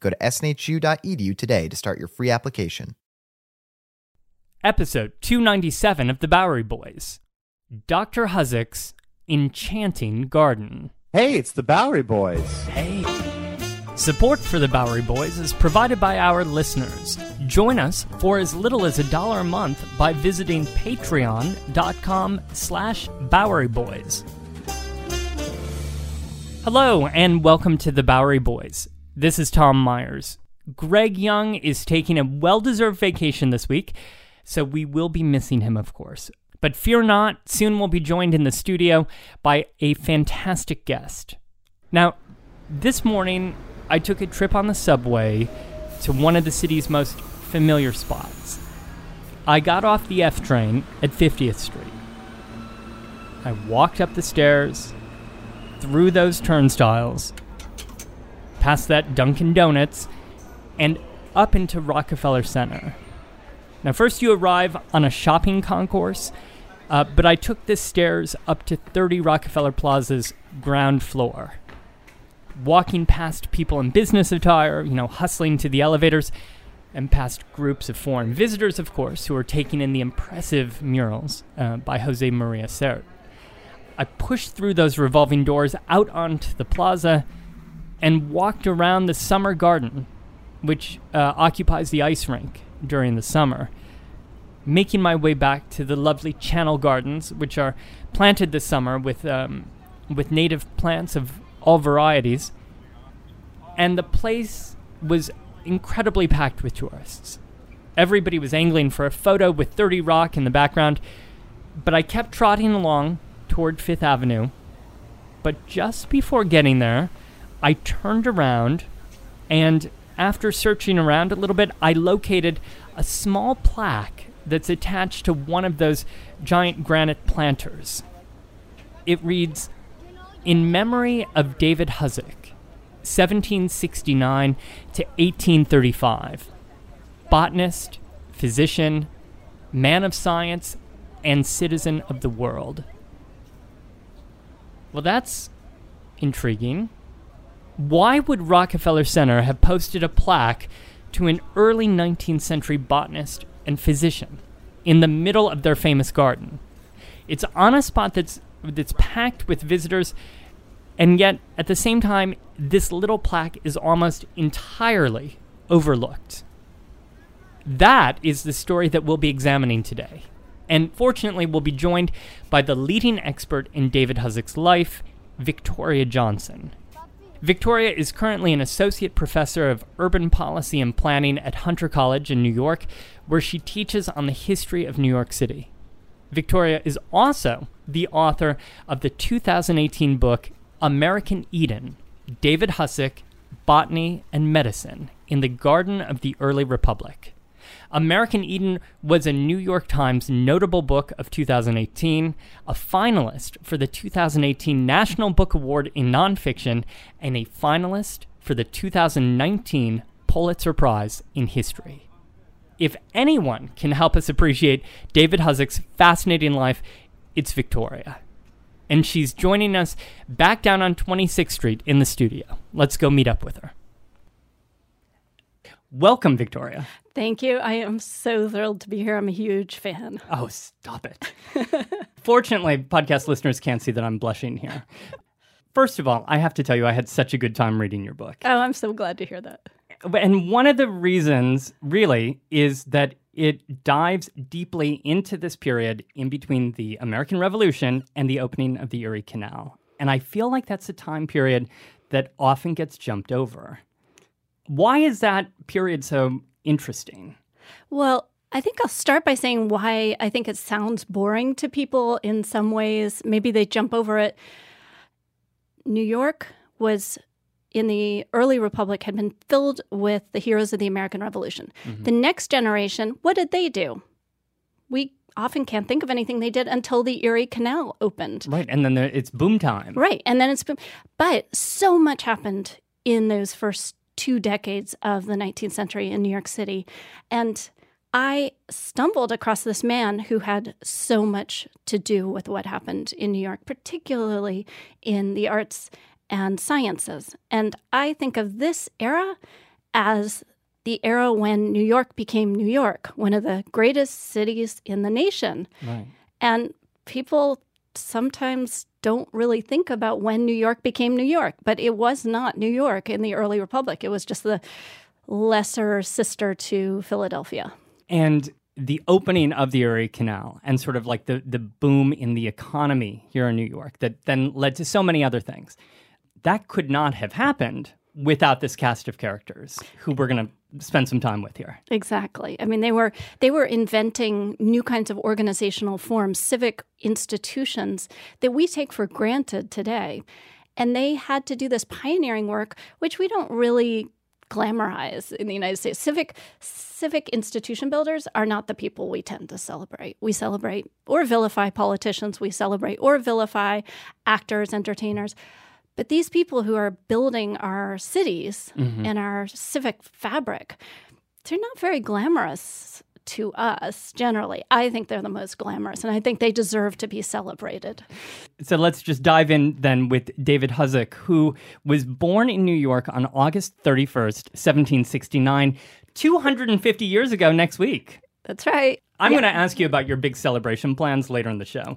Go to snhu.edu today to start your free application. Episode 297 of The Bowery Boys Dr. Hosack's Enchanting Garden. Hey, it's the Bowery Boys. Hey. Support for the Bowery Boys is provided by our listeners. Join us for as little as a dollar a month by visiting patreon.com slash Bowery Boys. Hello, and welcome to the Bowery Boys. This is Tom Myers. Greg Young is taking a well-deserved vacation this week, so we will be missing him, of course. But fear not, soon we'll be joined in the studio by a fantastic guest. Now, this morning, I took a trip on the subway to one of the city's most familiar spots. I got off the F train at 50th Street. I walked up the stairs, through those turnstiles, past that Dunkin' Donuts, and up into Rockefeller Center. Now, first you arrive on a shopping concourse, uh, but I took the stairs up to 30 Rockefeller Plaza's ground floor. Walking past people in business attire, you know, hustling to the elevators, and past groups of foreign visitors, of course, who are taking in the impressive murals uh, by Jose Maria Sert. I pushed through those revolving doors out onto the plaza and walked around the summer garden, which uh, occupies the ice rink during the summer, making my way back to the lovely channel gardens, which are planted this summer with um, with native plants of all varieties. And the place was incredibly packed with tourists. Everybody was angling for a photo with 30 Rock in the background, but I kept trotting along toward Fifth Avenue. But just before getting there, I turned around and after searching around a little bit, I located a small plaque that's attached to one of those giant granite planters. It reads, In memory of David Hosack, 1769 to 1835, botanist, physician, man of science, and citizen of the world. Well, that's intriguing. Why would Rockefeller Center have posted a plaque to an early 19th century botanist and physician in the middle of their famous garden? It's on a spot that's that's packed with visitors, and yet at the same time, this little plaque is almost entirely overlooked. That is the story that we'll be examining today. And fortunately, we'll be joined by the leading expert in David Hosack's life, Victoria Johnson. Victoria is currently an associate professor of urban policy and planning at Hunter College in New York, where she teaches on the history of New York City. Victoria is also the author of the 2018 book American Eden David Hosack, Botany and Medicine in the Garden of the Early Republic. American Eden was a New York Times notable book of 2018, a finalist for the 2018 National Book Award in Nonfiction, and a finalist for the 2019 Pulitzer Prize in History. If anyone can help us appreciate David Hosack's fascinating life, it's Victoria. And she's joining us back down on 26th Street in the studio. Let's go meet up with her. Welcome, Victoria. Thank you. I am so thrilled to be here. I'm a huge fan. Oh, stop it. Fortunately, podcast listeners can't see that I'm blushing here. First of all, I have to tell you, I had such a good time reading your book. Oh, I'm so glad to hear that. And one of the reasons, really, is that it dives deeply into this period in between the American Revolution and the opening of the Erie Canal. And I feel like that's a time period that often gets jumped over. Why is that period so interesting? Well, I think I'll start by saying why I think it sounds boring to people in some ways. Maybe they jump over it. New York was in the early republic had been filled with the heroes of the American Revolution. Mm-hmm. The next generation, what did they do? We often can't think of anything they did until the Erie Canal opened. Right, and then there, it's boom time. Right, and then it's boom. But so much happened in those first two decades of the 19th century in New York City. And I stumbled across this man who had so much to do with what happened in New York, particularly in the arts and sciences. And I think of this era as the era when New York became New York, one of the greatest cities in the nation. Right. And people sometimes don't really think about when New York became New York, but it was not New York in the early republic. It was just the lesser sister to Philadelphia. And the opening of the Erie Canal and sort of like the, the boom in the economy here in New York that then led to so many other things. That could not have happened without this cast of characters who we're going to spend some time with here. Exactly. I mean, they were they were inventing new kinds of organizational forms, civic institutions that we take for granted today. And they had to do this pioneering work, which we don't really glamorize in the United States. Civic civic institution builders are not the people we tend to celebrate. We celebrate or vilify politicians, we celebrate or vilify actors, entertainers. But these people who are building our cities mm-hmm. and our civic fabric, they're not very glamorous to us generally. I think they're the most glamorous, and I think they deserve to be celebrated. So let's just dive in then with David Hosack, who was born in New York on August 31st, 1769, 250 years ago next week. That's right. I'm yeah. going to ask you about your big celebration plans later in the show.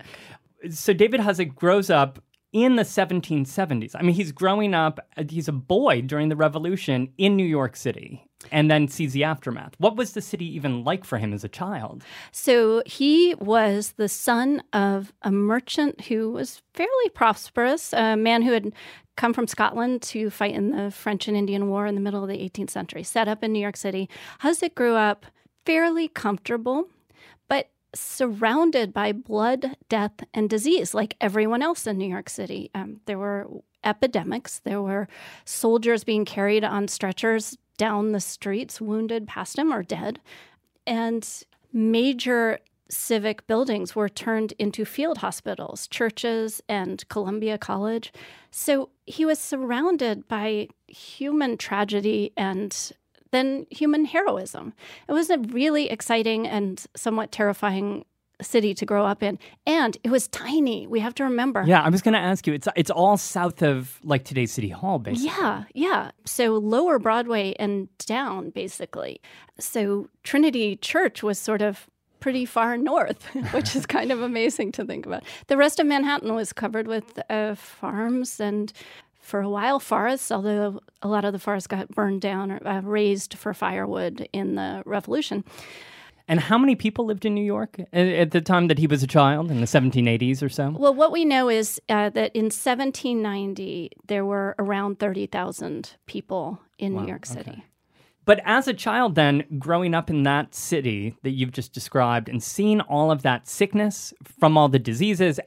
So David Hosack grows up in the 1770s. I mean, he's growing up, uh, he's a boy during the revolution in New York City and then sees the aftermath. What was the city even like for him as a child? So he was the son of a merchant who was fairly prosperous, a man who had come from Scotland to fight in the French and Indian War in the middle of the 18th century, set up in New York City. Hosack grew up fairly comfortable, surrounded by blood, death, and disease, like everyone else in New York City. Um, there were epidemics, there were soldiers being carried on stretchers down the streets, wounded past him or dead. And major civic buildings were turned into field hospitals, churches, and Columbia College. So he was surrounded by human tragedy and then human heroism. It was a really exciting and somewhat terrifying city to grow up in. And it was tiny. We have to remember. Yeah i was going to ask you it's it's all south of like today's city hall basically. Yeah yeah. So lower broadway and down basically. So trinity church was sort of pretty far north which is kind of amazing to think about. The rest of manhattan was covered with uh, farms and for a while forests, although a lot of the forests got burned down or uh, raised for firewood in the Revolution. And how many people lived in New York at the time that he was a child in the 1780s or so? Well, what we know is uh, that in 1790, there were around 30,000 people in wow, New York City. Okay. But as a child, then, growing up in that city that you've just described and seeing all of that sickness from all the diseases,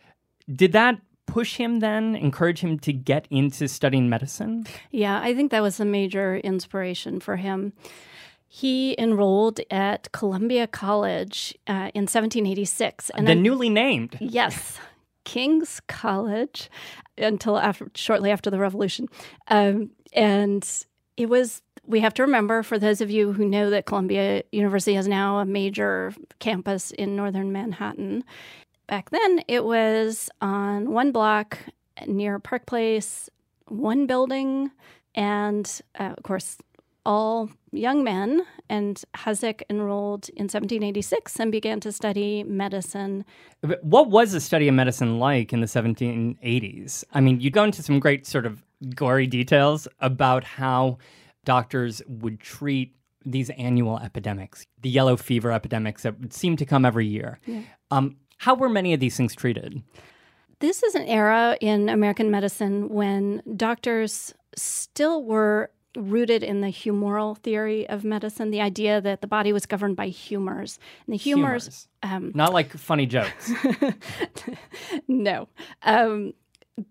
did that push him then, encourage him to get into studying medicine? Yeah, I think that was a major inspiration for him. He enrolled at Columbia College uh, in 1786. And the newly named. Yes. King's College until after, shortly after the Revolution. Um, and it was, we have to remember, for those of you who know that Columbia University has now a major campus in northern Manhattan, Back then, it was on one block near Park Place, one building, and uh, of course, all young men. And Hosack enrolled in 1786 and began to study medicine. What was the study of medicine like in the 1780s? I mean, you go into some great sort of gory details about how doctors would treat these annual epidemics, the yellow fever epidemics that would seem to come every year. Yeah. Um, how were many of these things treated? This is an era in American medicine when doctors still were rooted in the humoral theory of medicine, the idea that the body was governed by humors. And the humors, humors. Um, not like funny jokes. no. Um,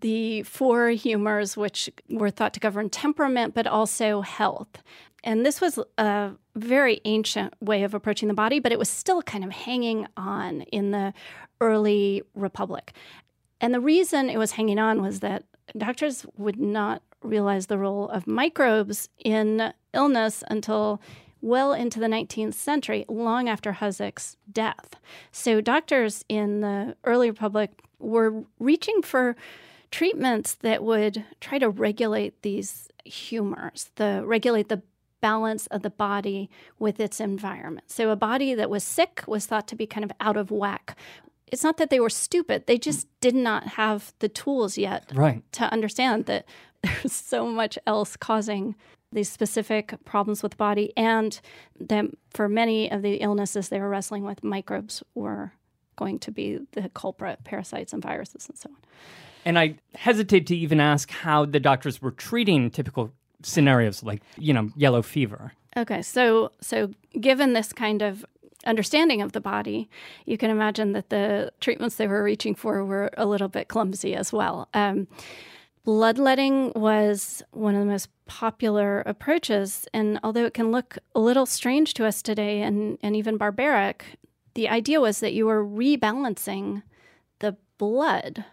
the four humors, which were thought to govern temperament but also health. And this was a very ancient way of approaching the body, but it was still kind of hanging on in the early republic. And the reason it was hanging on was that doctors would not realize the role of microbes in illness until well into the 19th century, long after Hosack's death. So doctors in the early republic were reaching for treatments that would try to regulate these humors, the regulate the balance of the body with its environment. So a body that was sick was thought to be kind of out of whack. It's not that they were stupid, they mm. just did not have the tools yet right. to understand that there's so much else causing these specific problems with the body and that for many of the illnesses they were wrestling with microbes were going to be the culprit parasites and viruses and so on and I hesitate to even ask how the doctors were treating typical scenarios like, you know, yellow fever. Okay, so so given this kind of understanding of the body, you can imagine that the treatments they were reaching for were a little bit clumsy as well. Um, bloodletting was one of the most popular approaches, and although it can look a little strange to us today and, and even barbaric, the idea was that you were rebalancing the blood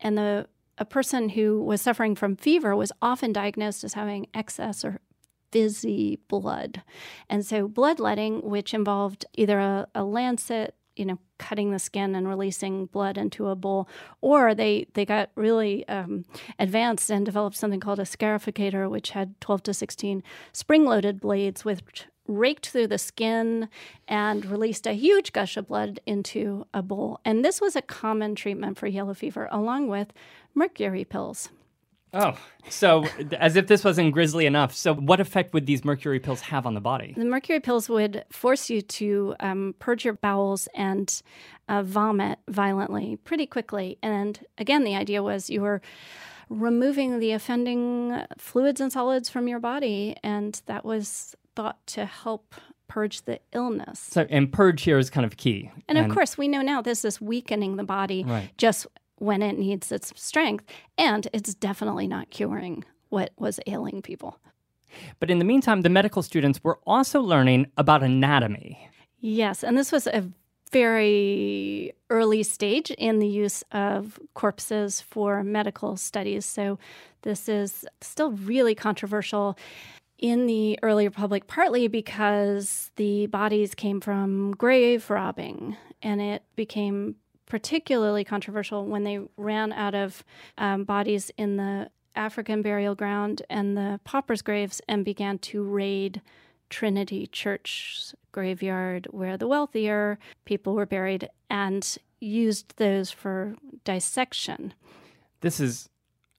and the a person who was suffering from fever was often diagnosed as having excess or fizzy blood. And so bloodletting, which involved either a, a lancet, you know, cutting the skin and releasing blood into a bowl, or they they got really um, advanced and developed something called a scarificator, which had 12 to 16 spring-loaded blades, which raked through the skin and released a huge gush of blood into a bowl. And this was a common treatment for yellow fever, along with mercury pills. Oh, so as if this wasn't grisly enough. So, what effect would these mercury pills have on the body? The mercury pills would force you to um, purge your bowels and uh, vomit violently pretty quickly. And again, the idea was you were removing the offending fluids and solids from your body, and that was thought to help purge the illness. So, and purge here is kind of key. And, and of course, we know now this is weakening the body right. just when it needs its strength, and it's definitely not curing what was ailing people. But in the meantime, the medical students were also learning about anatomy. Yes, and this was a very early stage in the use of corpses for medical studies. So this is still really controversial in the early republic, partly because the bodies came from grave robbing, and it became particularly controversial when they ran out of um, bodies in the African burial ground and the paupers' graves and began to raid Trinity Church graveyard, where the wealthier people were buried, and used those for dissection. This is,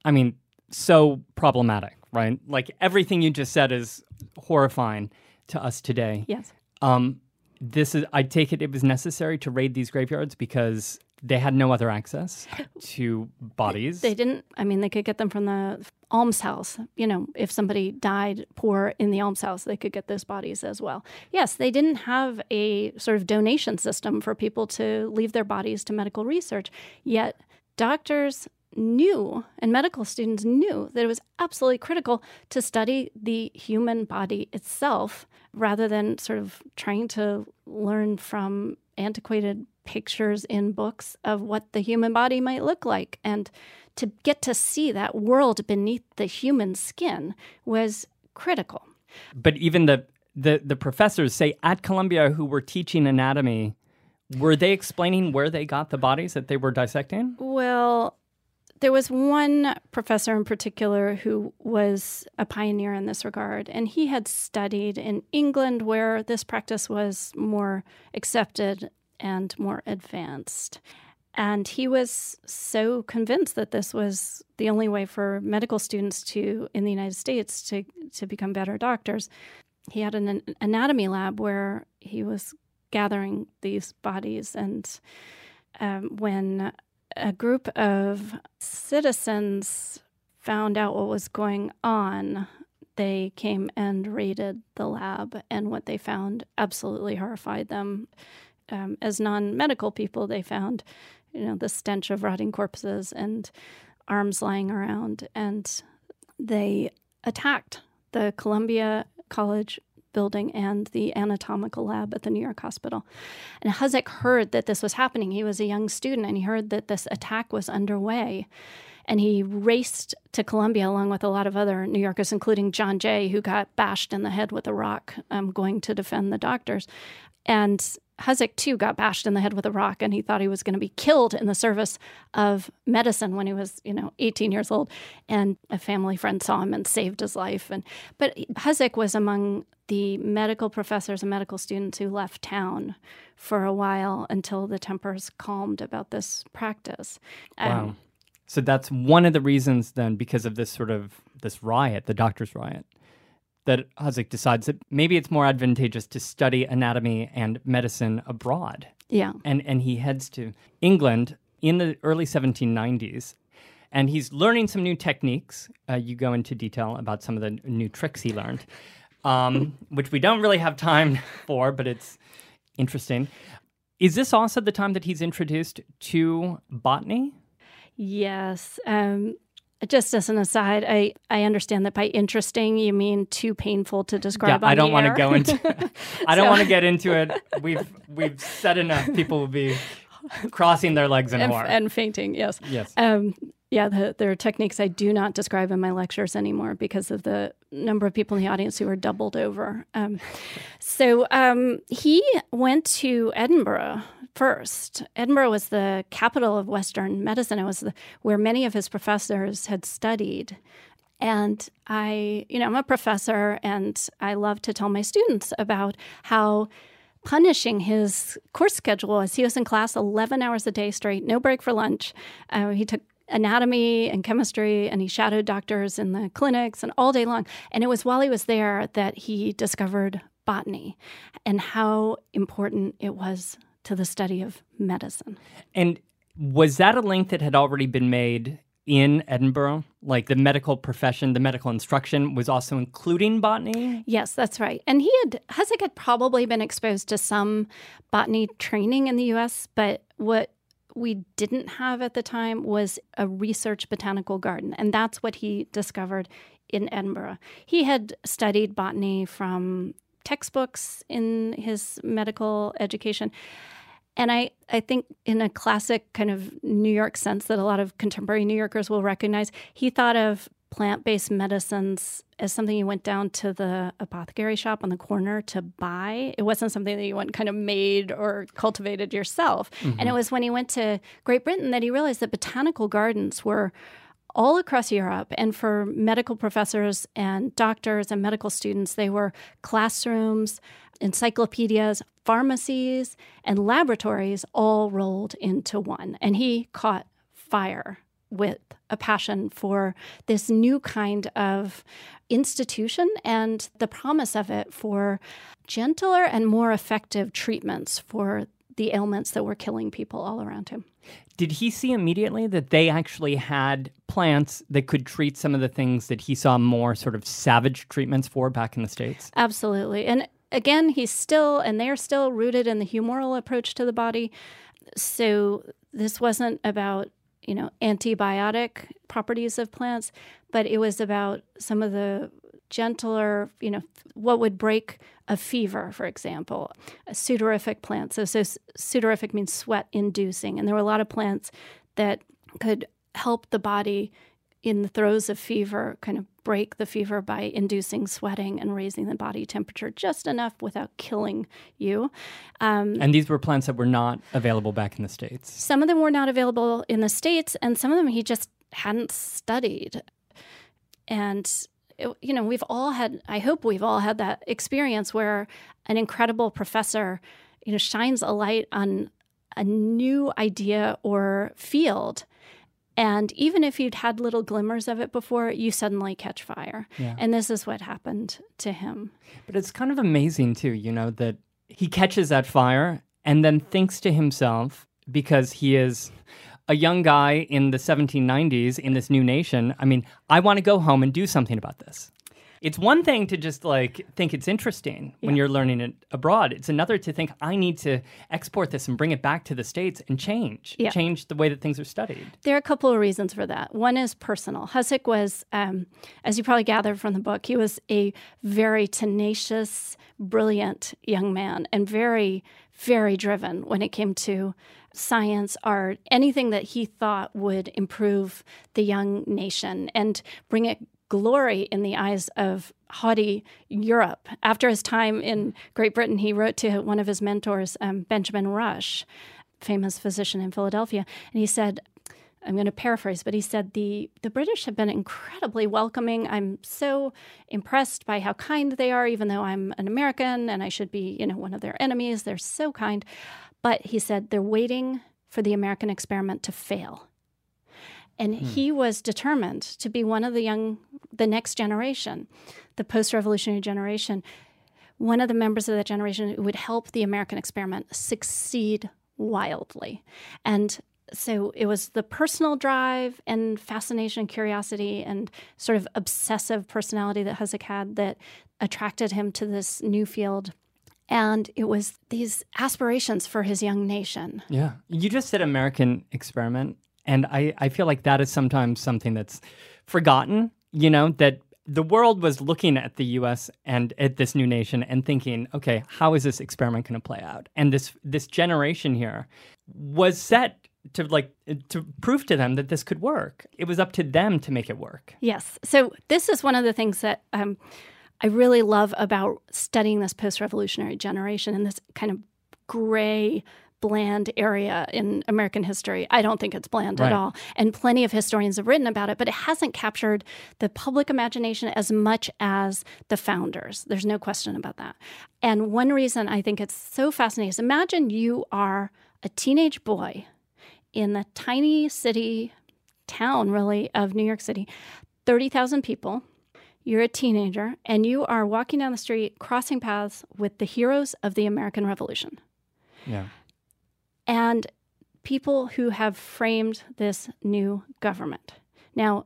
I mean, so problematic right? Like everything you just said is horrifying to us today. Yes. Um, this is. I take it it was necessary to raid these graveyards because they had no other access to bodies. They didn't. I mean, they could get them from the almshouse. You know, if somebody died poor in the almshouse, they could get those bodies as well. Yes, they didn't have a sort of donation system for people to leave their bodies to medical research. Yet doctors knew and medical students knew that it was absolutely critical to study the human body itself rather than sort of trying to learn from antiquated pictures in books of what the human body might look like and to get to see that world beneath the human skin was critical but even the the, the professors say at Columbia who were teaching anatomy were they explaining where they got the bodies that they were dissecting? Well, there was one professor in particular who was a pioneer in this regard, and he had studied in England where this practice was more accepted and more advanced. And he was so convinced that this was the only way for medical students to, in the United States, to, to become better doctors. He had an anatomy lab where he was gathering these bodies. And um, when a group of citizens found out what was going on, they came and raided the lab, and what they found absolutely horrified them. Um, as non medical people, they found you know, the stench of rotting corpses and arms lying around. And they attacked the Columbia College building and the anatomical lab at the New York hospital. And Hosack heard that this was happening. He was a young student and he heard that this attack was underway. And he raced to Columbia along with a lot of other New Yorkers, including John Jay, who got bashed in the head with a rock um, going to defend the doctors. And Hosack too got bashed in the head with a rock, and he thought he was going to be killed in the service of medicine when he was, you know, 18 years old. And a family friend saw him and saved his life. And but Hosack was among the medical professors and medical students who left town for a while until the tempers calmed about this practice. Wow. Um, so that's one of the reasons then, because of this sort of this riot, the doctors' riot, that Hosack decides that maybe it's more advantageous to study anatomy and medicine abroad. Yeah. And and he heads to England in the early 1790s and he's learning some new techniques. Uh, you go into detail about some of the new tricks he learned, um, which we don't really have time for, but it's interesting. Is this also the time that he's introduced to botany? Yes. Um, just as an aside, I, I understand that by interesting you mean too painful to describe. Yeah, I don't want to go into. I don't want to get into it. We've we've said enough. People will be crossing their legs in and, horror and fainting. Yes. Yes. Um, yeah, the, there are techniques I do not describe in my lectures anymore because of the number of people in the audience who are doubled over. Um, so um, he went to Edinburgh first. Edinburgh was the capital of Western medicine. It was the, where many of his professors had studied. And I, you know, I'm a professor and I love to tell my students about how punishing his course schedule was. He was in class 11 hours a day straight, no break for lunch. Uh, he took anatomy and chemistry and he shadowed doctors in the clinics and all day long. And it was while he was there that he discovered botany and how important it was to the study of medicine. And was that a link that had already been made in Edinburgh? Like the medical profession, the medical instruction was also including botany? Yes, that's right. And he had, Hosack had probably been exposed to some botany training in the US, but what we didn't have at the time was a research botanical garden. And that's what he discovered in Edinburgh. He had studied botany from textbooks in his medical education. And I, I think, in a classic kind of New York sense that a lot of contemporary New Yorkers will recognize, he thought of plant based medicines as something you went down to the apothecary shop on the corner to buy. It wasn't something that you went kind of made or cultivated yourself. Mm-hmm. And it was when he went to Great Britain that he realized that botanical gardens were all across Europe. And for medical professors and doctors and medical students, they were classrooms, encyclopedias, pharmacies, and laboratories all rolled into one. And he caught fire with a passion for this new kind of institution and the promise of it for gentler and more effective treatments for the ailments that were killing people all around him. Did he see immediately that they actually had plants that could treat some of the things that he saw more sort of savage treatments for back in the States? Absolutely. And again, he's still, and they're still rooted in the humoral approach to the body. So this wasn't about, you know, antibiotic properties of plants, but it was about some of the gentler, you know, what would break a fever, for example, a sudorific plant. So, so sudorific means sweat inducing. And there were a lot of plants that could help the body in the throes of fever kind of break the fever by inducing sweating and raising the body temperature just enough without killing you. Um, and these were plants that were not available back in the States? Some of them were not available in the States, and some of them he just hadn't studied. And you know, we've all had, I hope we've all had that experience where an incredible professor, you know, shines a light on a new idea or field. And even if you'd had little glimmers of it before, you suddenly catch fire. Yeah. And this is what happened to him. But it's kind of amazing, too, you know, that he catches that fire and then thinks to himself, because he is a young guy in the 1790s in this new nation, I mean, I want to go home and do something about this. It's one thing to just like think it's interesting when you're learning it abroad. It's another to think I need to export this and bring it back to the states and change, Yeah. change the way that things are studied. There are a couple of reasons for that. One is personal. Hosack was, um, as you probably gathered from the book, he was a very tenacious, brilliant young man and very, very driven when it came to science, art, anything that he thought would improve the young nation and bring it glory in the eyes of haughty Europe. After his time in Great Britain, he wrote to one of his mentors, um, Benjamin Rush, famous physician in Philadelphia, and he said, I'm going to paraphrase, but he said the the British have been incredibly welcoming. I'm so impressed by how kind they are, even though I'm an American and I should be, you know, one of their enemies. They're so kind. But he said they're waiting for the American experiment to fail. And hmm. he was determined to be one of the young, the next generation, the post revolutionary generation, one of the members of that generation who would help the American experiment succeed wildly. And so it was the personal drive and fascination, and curiosity, and sort of obsessive personality that Hosack had that attracted him to this new field. And it was these aspirations for his young nation. Yeah. You just said American experiment. And I, I feel like that is sometimes something that's forgotten, you know, that the world was looking at the US and at this new nation and thinking, okay, how is this experiment going to play out? And this this generation here was set to like to prove to them that this could work. It was up to them to make it work. Yes. So this is one of the things that um, I really love about studying this post-revolutionary generation and this kind of gray, bland area in American history. I don't think it's bland Right. at all, and plenty of historians have written about it, but it hasn't captured the public imagination as much as the founders. There's no question about that. And one reason I think it's so fascinating is imagine you are a teenage boy in the tiny city town really of New York City, 30,000 people. You're a teenager and you are walking down the street crossing paths with the heroes of the American Revolution Yeah. And people who have framed this new government. Now,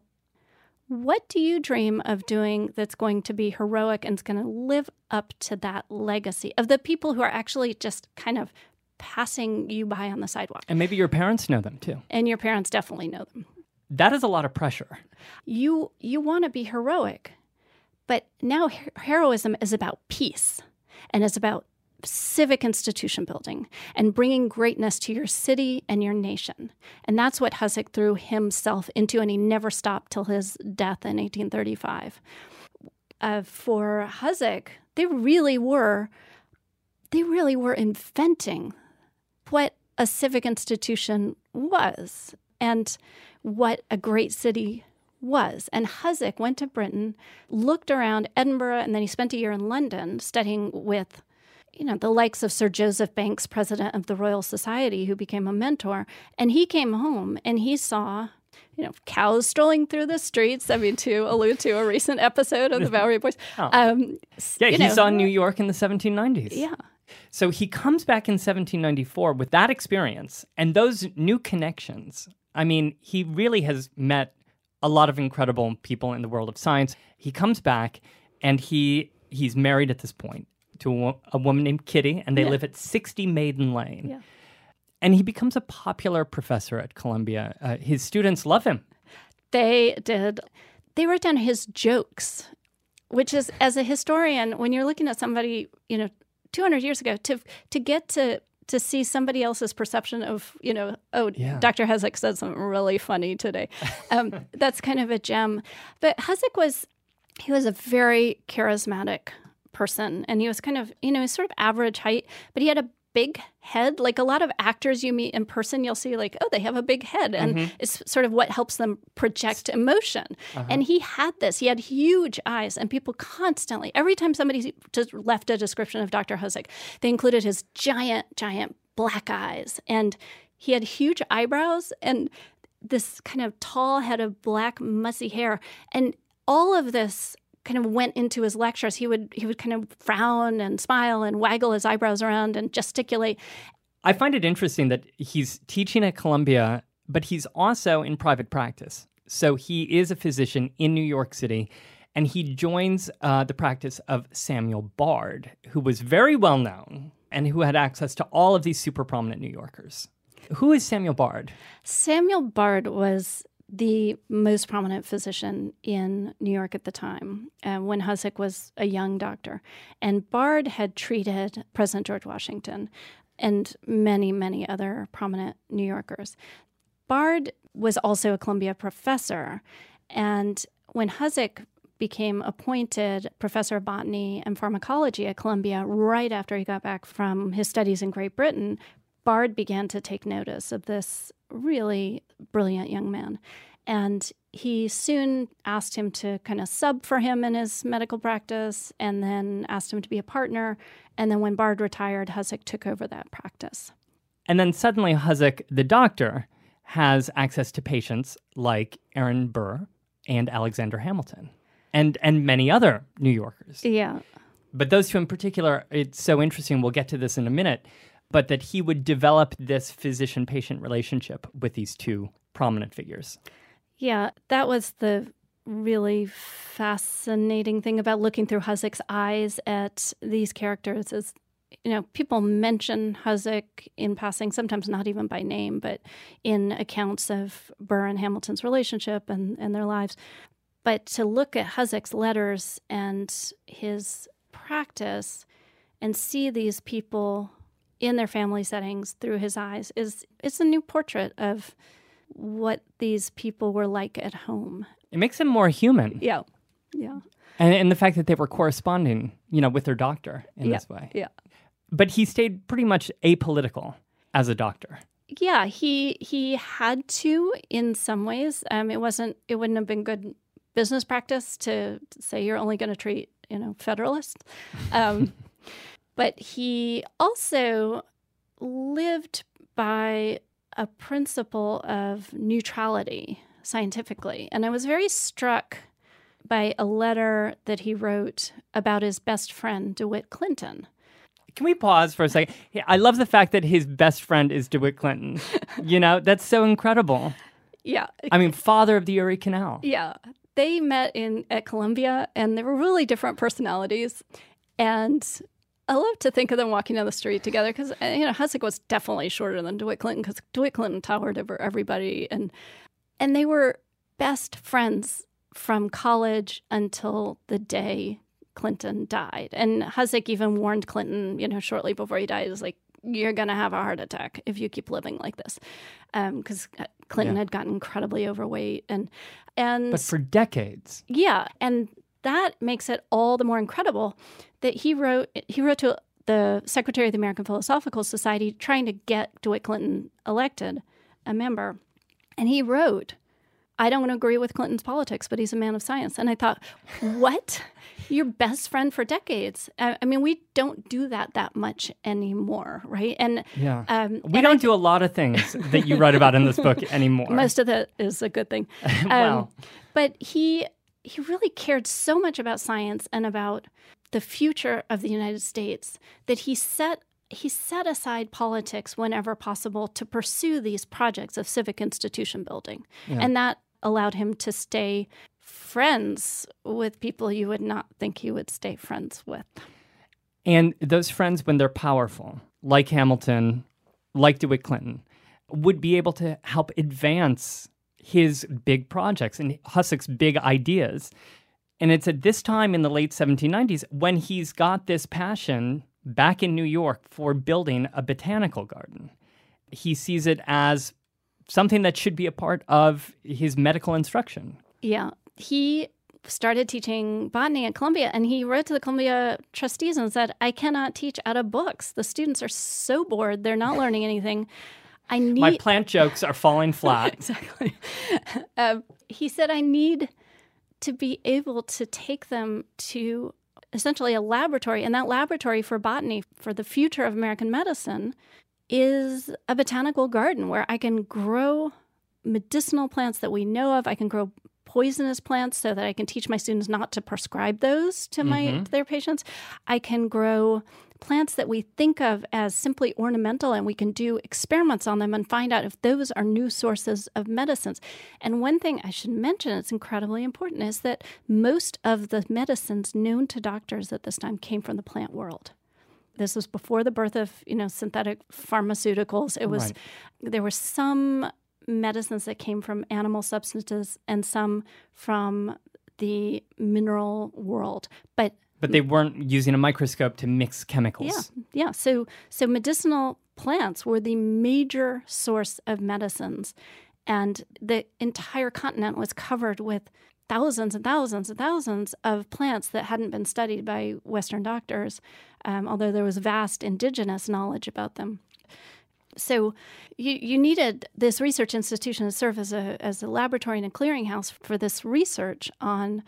what do you dream of doing that's going to be heroic and is going to live up to that legacy of the people who are actually just kind of passing you by on the sidewalk? And maybe your parents know them too. And your parents definitely know them. That is a lot of pressure. you you want to be heroic but now her- heroism is about peace and it's about civic institution building and bringing greatness to your city and your nation and that's what Hosack threw himself into and he never stopped till his death in 1835 uh, for Hosack they really were they really were inventing what a civic institution was and what a great city was. And Hosack went to Britain, looked around Edinburgh, and then he spent a year in London studying with, you know, the likes of Sir Joseph Banks, president of the Royal Society, who became a mentor. And he came home and he saw. You know, cows strolling through the streets. I mean, to allude to a recent episode of the Bowery Boys. Oh. Um, Yeah, he know, saw New York in the 1790s. Yeah. So he comes back in 1794 with that experience and those new connections. I mean, he really has met a lot of incredible people in the world of science. He comes back and he he's married at this point to a, a woman named Kitty and they Yeah. live at 60 Maiden Lane. Yeah. And he becomes a popular professor at Columbia. Uh, his students love him. They did. They wrote down his jokes, which is, as a historian, when you're looking at somebody, you know, 200 years ago, to to get to to see somebody else's perception of, you know, oh, Yeah. Dr. Hosack said something really funny today. Um, that's kind of a gem. But Hosack was, he was a very charismatic person, and he was kind of, you know, he's sort of average height, but he had a big head. Like a lot of actors you meet in person you'll see like oh they have a big head and mm-hmm. it's sort of what helps them project emotion. Uh-huh. And he had this. He had huge eyes and people constantly every time somebody just left a description of dr Hosack they included his giant giant black eyes, and he had huge eyebrows and this kind of tall head of black mussy hair. And all of this kind of went into his lectures. He would he would kind of frown and smile and waggle his eyebrows around and gesticulate. I find it interesting that he's teaching at Columbia, but he's also in private practice. So he is a physician in New York City, and he joins uh, the practice of Samuel Bard, who was very well known and who had access to all of these super prominent New Yorkers. Who is Samuel Bard? Samuel Bard was the most prominent physician in New York at the time uh, when Hosack was a young doctor. And Bard had treated President George Washington and many, many other prominent New Yorkers. Bard was also a Columbia professor. And when Hosack became appointed professor of botany and pharmacology at Columbia right after he got back from his studies in Great Britain, Bard began to take notice of this really brilliant young man. And he soon asked him to kind of sub for him in his medical practice and then asked him to be a partner. And then when Bard retired, Hosack took over that practice. And then suddenly, Hosack, the doctor, has access to patients like Aaron Burr and Alexander Hamilton and, and many other New Yorkers. Yeah. But those two in particular, it's so interesting. We'll get to this in a minute but that he would develop this physician patient relationship with these two prominent figures. Yeah, that was the really fascinating thing about looking through Hosack's eyes at these characters is you know people mention Hosack in passing sometimes not even by name but in accounts of Burr and Hamilton's relationship and, and their lives but to look at Hosack's letters and his practice and see these people in their family settings through his eyes is it's a new portrait of what these people were like at home. It makes him more human. Yeah. Yeah. And, and the fact that they were corresponding, you know, with their doctor in yeah. this way. Yeah. But he stayed pretty much apolitical as a doctor. Yeah, he he had to in some ways. Um, it wasn't. It wouldn't have been good business practice to, to say you're only going to treat you know Federalists. Um, but he also lived by a principle of neutrality scientifically. And I was very struck by a letter that he wrote about his best friend, DeWitt Clinton. Can we pause for a second? I love the fact that his best friend is DeWitt Clinton. you know, that's so incredible. Yeah. I mean, father of the Erie Canal. Yeah. They met in at Columbia and they were really different personalities. And I love to think of them walking down the street together because uh, you know Hosack was definitely shorter than DeWitt Clinton because DeWitt Clinton towered over everybody, and and they were best friends from college until the day Clinton died. And Hosack even warned Clinton, you know, shortly before he died, was like, "You're gonna have a heart attack if you keep living like this," because um, Clinton yeah. had gotten incredibly overweight and and but for decades, yeah, and that makes it all the more incredible that he wrote he wrote to the secretary of the American Philosophical Society trying to get DeWitt Clinton elected a member. And he wrote, I don't want to agree with Clinton's politics, but he's a man of science. And I thought, what? Your best friend for decades. I, I mean, we don't do that that much anymore, right? And yeah, um, we don't do a lot of things that you write about in this book anymore. Most of that is a good thing. wow. Um, but he he really cared so much about science and about the future of the United States that he set he set aside politics whenever possible to pursue these projects of civic institution building. Yeah. And that allowed him to stay friends with people you would not think he would stay friends with. And those friends, when they're powerful, like Hamilton, like DeWitt Clinton, would be able to help advance his big projects and Hosack's big ideas. And it's at this time in the late 1790s when he's got this passion back in New York for building a botanical garden. He sees it as something that should be a part of his medical instruction. Yeah. He started teaching botany at Columbia and he wrote to the Columbia trustees and said, I cannot teach out of books. The students are so bored, they're not learning anything. I need my plant jokes are falling flat. exactly. Um, he said, I need to be able to take them to essentially a laboratory, and that laboratory for botany for the future of American medicine is a botanical garden where I can grow medicinal plants that we know of. I can grow poisonous plants so that I can teach my students not to prescribe those to my mm-hmm. to their patients. I can grow plants that we think of as simply ornamental and we can do experiments on them and find out if those are new sources of medicines. And one thing I should mention, it's incredibly important, is that most of the medicines known to doctors at this time came from the plant world. This was before the birth of, you know, synthetic pharmaceuticals. It was right. there were some medicines that came from animal substances and some from the mineral world. But but they weren't using a microscope to mix chemicals. Yeah, yeah. So so medicinal plants were the major source of medicines, and the entire continent was covered with thousands and thousands and thousands of plants that hadn't been studied by Western doctors, um, although there was vast indigenous knowledge about them. So you, you needed this research institution to serve as a, as a laboratory and a clearinghouse for this research on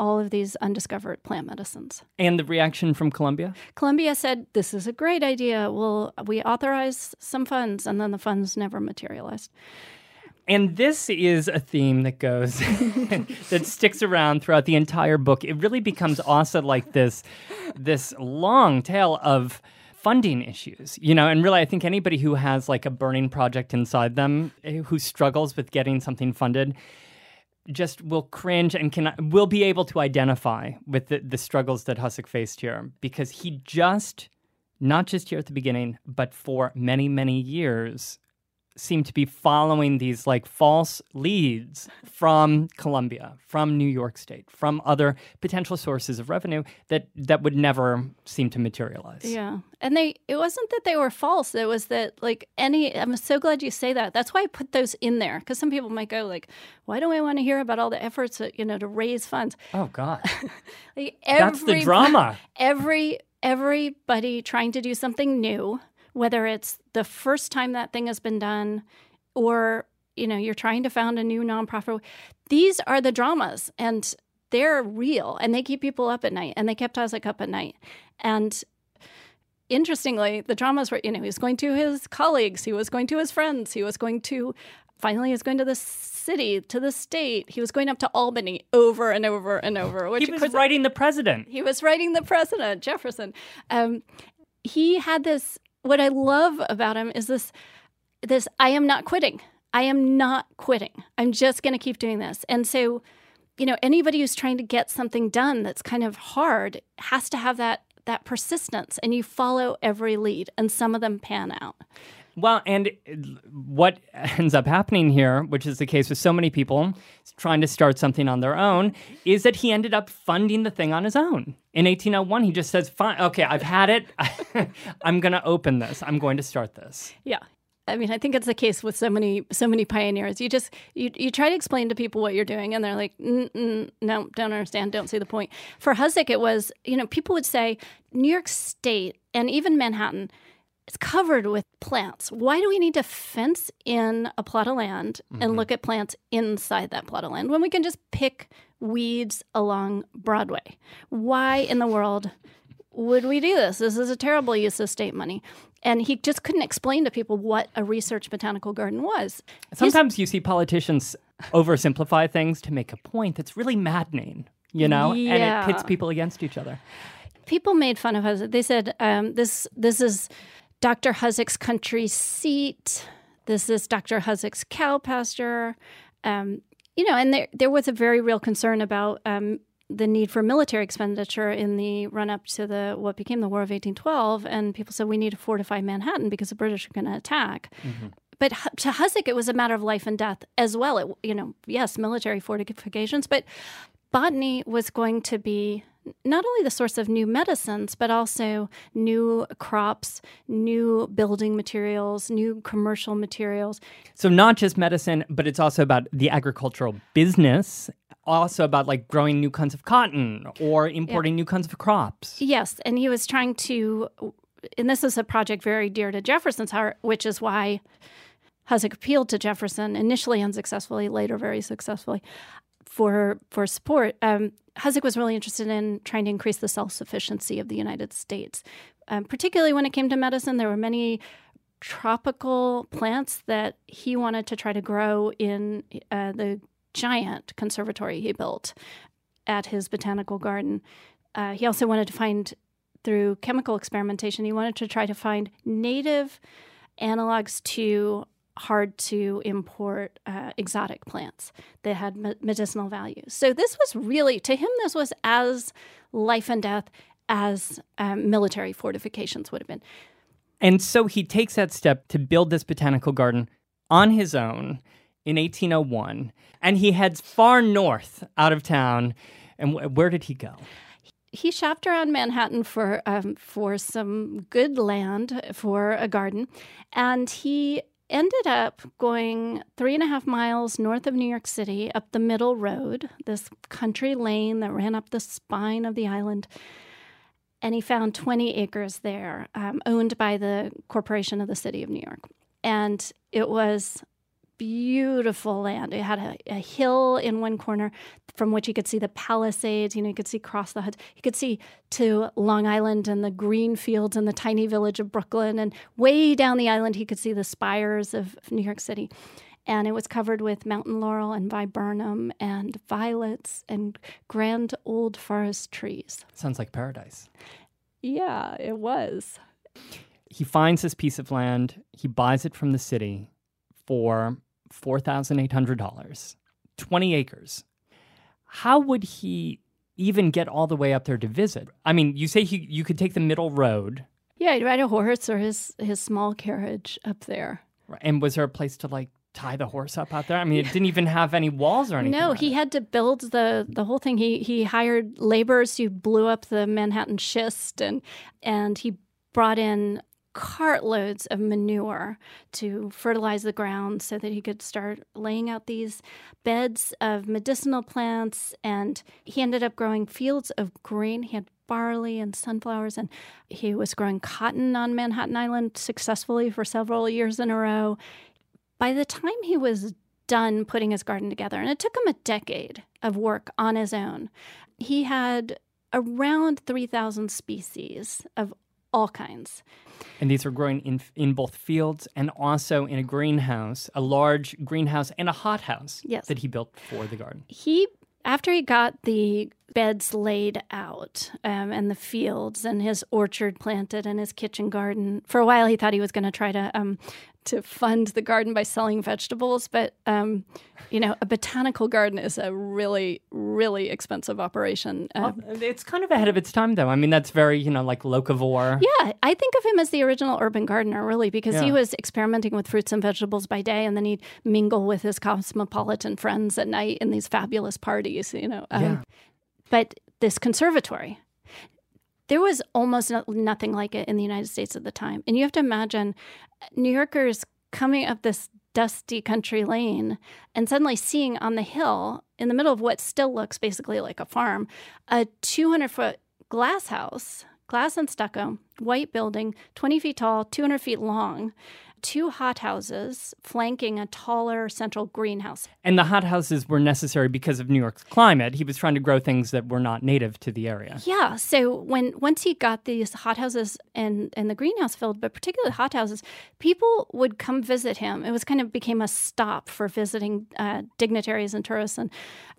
all of these undiscovered plant medicines. And the reaction from Columbia? Columbia said, This is a great idea. Well, we authorize some funds, and then the funds never materialized. And this is a theme that goes, that sticks around throughout the entire book. It really becomes also like this, this long tale of funding issues, you know, and really, I think anybody who has like a burning project inside them, eh, who struggles with getting something funded, just will cringe and can will be able to identify with the, the struggles that Hosack faced here because he just not just here at the beginning, but for many, many years seem to be following these like false leads from Columbia, from New York State, from other potential sources of revenue that that would never seem to materialize. Yeah. And they it wasn't that they were false, it was that like any I'm so glad you say that. That's why I put those in there cuz some people might go like, why do I want to hear about all the efforts that, you know, to raise funds? Oh god. like every, That's the drama. Every everybody trying to do something new whether it's the first time that thing has been done or you know you're trying to found a new nonprofit. These are the dramas and they're real and they keep people up at night and they kept Hosack up at night. And interestingly the dramas were you know he was going to his colleagues he was going to his friends he was going to finally he was going to the city to the state. He was going up to albany over and over and over which he was writing the president. He was writing the president jefferson. Um, he had this what I love about him is this this I am not quitting. I am not quitting. I'm just going to keep doing this. And so, you know, anybody who's trying to get something done that's kind of hard has to have that that persistence and you follow every lead and some of them pan out. Well, and what ends up happening here, which is the case with so many people trying to start something on their own, is that he ended up funding the thing on his own. In 1801, he just says, "Fine, okay, I've had it. I'm going to open this. I'm going to start this." Yeah. I mean, I think it's the case with so many so many pioneers. You just you, you try to explain to people what you're doing, and they're like, no, don't understand, don't see the point. For Hosack, it was you know people would say New York State and even Manhattan it's covered with plants. Why do we need to fence in a plot of land mm-hmm. and look at plants inside that plot of land when we can just pick weeds along Broadway? Why in the world would we do this? This is a terrible use of state money. And he just couldn't explain to people what a research botanical garden was. Sometimes He's, you see politicians oversimplify things to make a point that's really maddening, you know, yeah. and it pits people against each other. People made fun of us. They said, um, "This, this is Dr. Hosack's country seat. This is Dr. Hosack's cow pasture. Um, you know, and there there was a very real concern about um, the need for military expenditure in the run up to the what became the War of 1812, and people said we need to fortify Manhattan because the British are going to attack. Mm-hmm. But to Hosack, it was a matter of life and death as well. It, you know, yes, military fortifications, but botany was going to be not only the source of new medicines, but also new crops, new building materials, new commercial materials. So, not just medicine, but it's also about the agricultural business, also about like growing new kinds of cotton or importing yeah. new kinds of crops. Yes. And he was trying to, and this is a project very dear to Jefferson's heart, which is why Hosack appealed to Jefferson, initially unsuccessfully, later very successfully, for for support. Um, Hosack was really interested in trying to increase the self sufficiency of the United States, um, particularly when it came to medicine. There were many tropical plants that he wanted to try to grow in uh, the giant conservatory he built at his botanical garden. Uh, he also wanted to find, through chemical experimentation, he wanted to try to find native analogs to hard to import uh, exotic plants that had medicinal value. So this was really, to him, this was as life and death as um, military fortifications would have been. And so he takes that step to build this botanical garden on his own in 1801, and he heads far north out of town. And w- where did he go? He shopped around Manhattan for um, for some good land for a garden, and he ended up going three and a half miles north of New York City up the Middle Road, this country lane that ran up the spine of the island and he found 20 acres there um, owned by the corporation of the city of New York. And it was beautiful land. It had a, a, hill in one corner from which you could see the Palisades. You know, you could see across the Hudson. You could see to Long Island and the green fields and the tiny village of Brooklyn. And way down the island, he could see the spires of New York City and it was covered with mountain laurel and viburnum and violets and grand old forest trees. Sounds like paradise. Yeah, it was. He finds this piece of land, he buys it from the city for $4,800, 20 acres. How would he even get all the way up there to visit? I mean, you say he, you could take the middle road. Yeah, he'd ride a horse or his, his small carriage up there. And was there a place to like tie the horse up out there? I mean, it didn't even have any walls or anything. No, he it. had to build the the whole thing. He he hired laborers who blew up the Manhattan schist and and he brought in cartloads of manure to fertilize the ground so that he could start laying out these beds of medicinal plants. And he ended up growing fields of grain. He had barley and sunflowers and he was growing cotton on Manhattan Island successfully for several years in a row. By the time he was done putting his garden together, and it took him a decade of work on his own, he had around 3,000 species of all kinds. And these were growing in in both fields and also in a greenhouse, a large greenhouse and a hothouse yes. that he built for the garden. He after he got the beds laid out um, and the fields and his orchard planted and his kitchen garden, for a while he thought he was going to try to um, to fund the garden by selling vegetables, but um, you know, a botanical garden is a really, really expensive operation. Uh, well, it's kind of ahead of its time, though. I mean, that's very, you know, like locavore. Yeah, I think of him as the original urban gardener, really, because yeah. he was experimenting with fruits and vegetables by day, and then he'd mingle with his cosmopolitan friends at night in these fabulous parties. You know, um, yeah. but this conservatory there was almost no, nothing like it in the United States at the time. And you have to imagine New Yorkers coming up this dusty country lane and suddenly seeing on the hill, in the middle of what still looks basically like a farm, a 200 foot glass house, glass and stucco, white building, 20 feet tall, 200 feet long two hothouses flanking a taller central greenhouse. And the hothouses were necessary because of New York's climate. He was trying to grow things that were not native to the area. Yeah. So when once he got these hothouses and, and the greenhouse filled, but particularly hothouses, people would come visit him. It was kind of became a stop for visiting uh, dignitaries and tourists, and,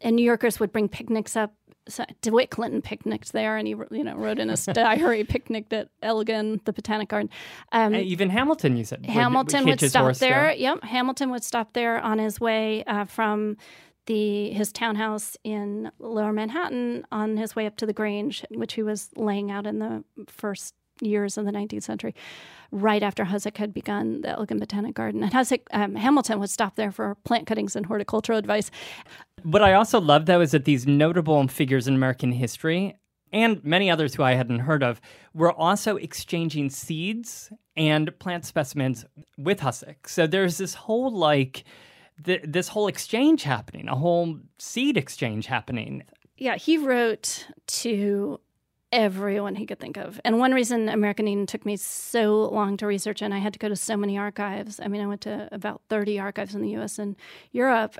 and New Yorkers would bring picnics up so DeWitt Clinton picnicked there, and he you know wrote in his diary picnicked at Elgin, the Botanic Garden. Um, even Hamilton, you said Hamilton would, would stop there. there. Yep, Hamilton would stop there on his way uh, from the his townhouse in Lower Manhattan on his way up to the Grange, which he was laying out in the first years of the 19th century, right after Hosack had begun the Elgin Botanic Garden. And Hosack, um, Hamilton would stop there for plant cuttings and horticultural advice. What I also love, though, is that these notable figures in American history and many others who I hadn't heard of were also exchanging seeds and plant specimens with Hosack. So there's this whole like th- this whole exchange happening, a whole seed exchange happening. Yeah, he wrote to everyone he could think of. And one reason American Eden took me so long to research and I had to go to so many archives. I mean, I went to about 30 archives in the US and Europe.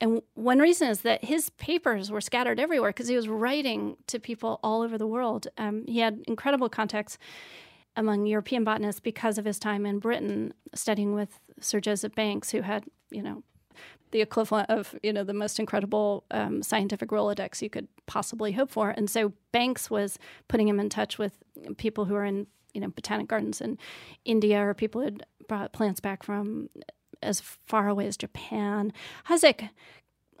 And one reason is that his papers were scattered everywhere because he was writing to people all over the world. Um, he had incredible contacts among European botanists because of his time in Britain studying with Sir Joseph Banks, who had, you know, the equivalent of you know the most incredible um, scientific rolodex you could possibly hope for. And so banks was putting him in touch with people who are in you know botanic gardens in india or people who had brought plants back from as far away as japan. Hosack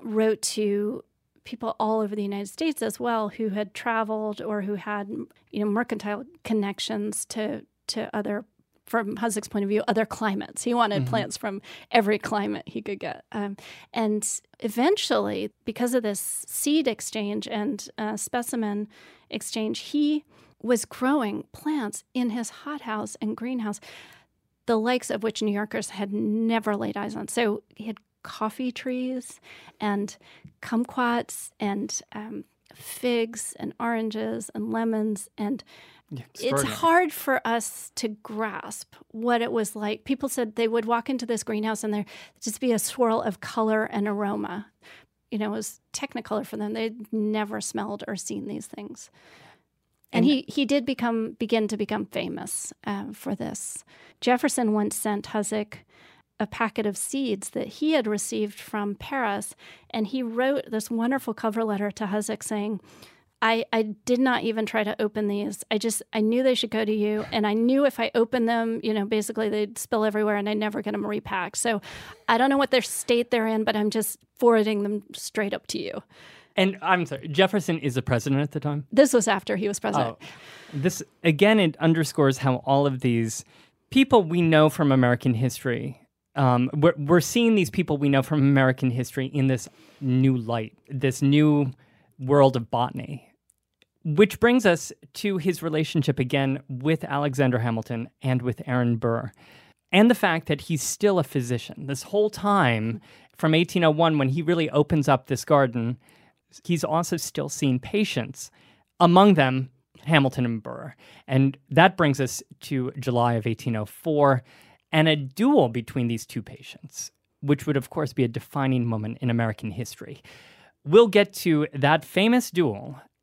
wrote to people all over the United States as well who had traveled or who had you know mercantile connections to to other from Hosack's point of view, other climates. He wanted mm-hmm. plants from every climate he could get. Um, and eventually, because of this seed exchange and uh, specimen exchange, he was growing plants in his hothouse and greenhouse, the likes of which New Yorkers had never laid eyes on. So he had coffee trees and kumquats and um, figs and oranges and lemons and yeah, it's hard for us to grasp what it was like. People said they would walk into this greenhouse and there just be a swirl of color and aroma. You know, it was technicolor for them. They'd never smelled or seen these things. And, and he, he did become begin to become famous uh, for this. Jefferson once sent Hosack a packet of seeds that he had received from Paris, and he wrote this wonderful cover letter to Hosack saying, I, I did not even try to open these. I just I knew they should go to you, and I knew if I opened them, you know, basically they'd spill everywhere, and I'd never get them repacked. So I don't know what their state they're in, but I'm just forwarding them straight up to you. And I'm sorry, Jefferson is the president at the time. This was after he was president. Oh. This again, it underscores how all of these people we know from American history. Um, we're, we're seeing these people we know from American history in this new light, this new world of botany which brings us to his relationship again with Alexander Hamilton and with Aaron Burr, and the fact that he's still a physician. This whole time from 1801, when he really opens up this garden, he's also still seeing patients, among them Hamilton and Burr. And that brings us to July of 1804 and a duel between these two patients, which would, of course, be a defining moment in American history. We'll get to that famous duel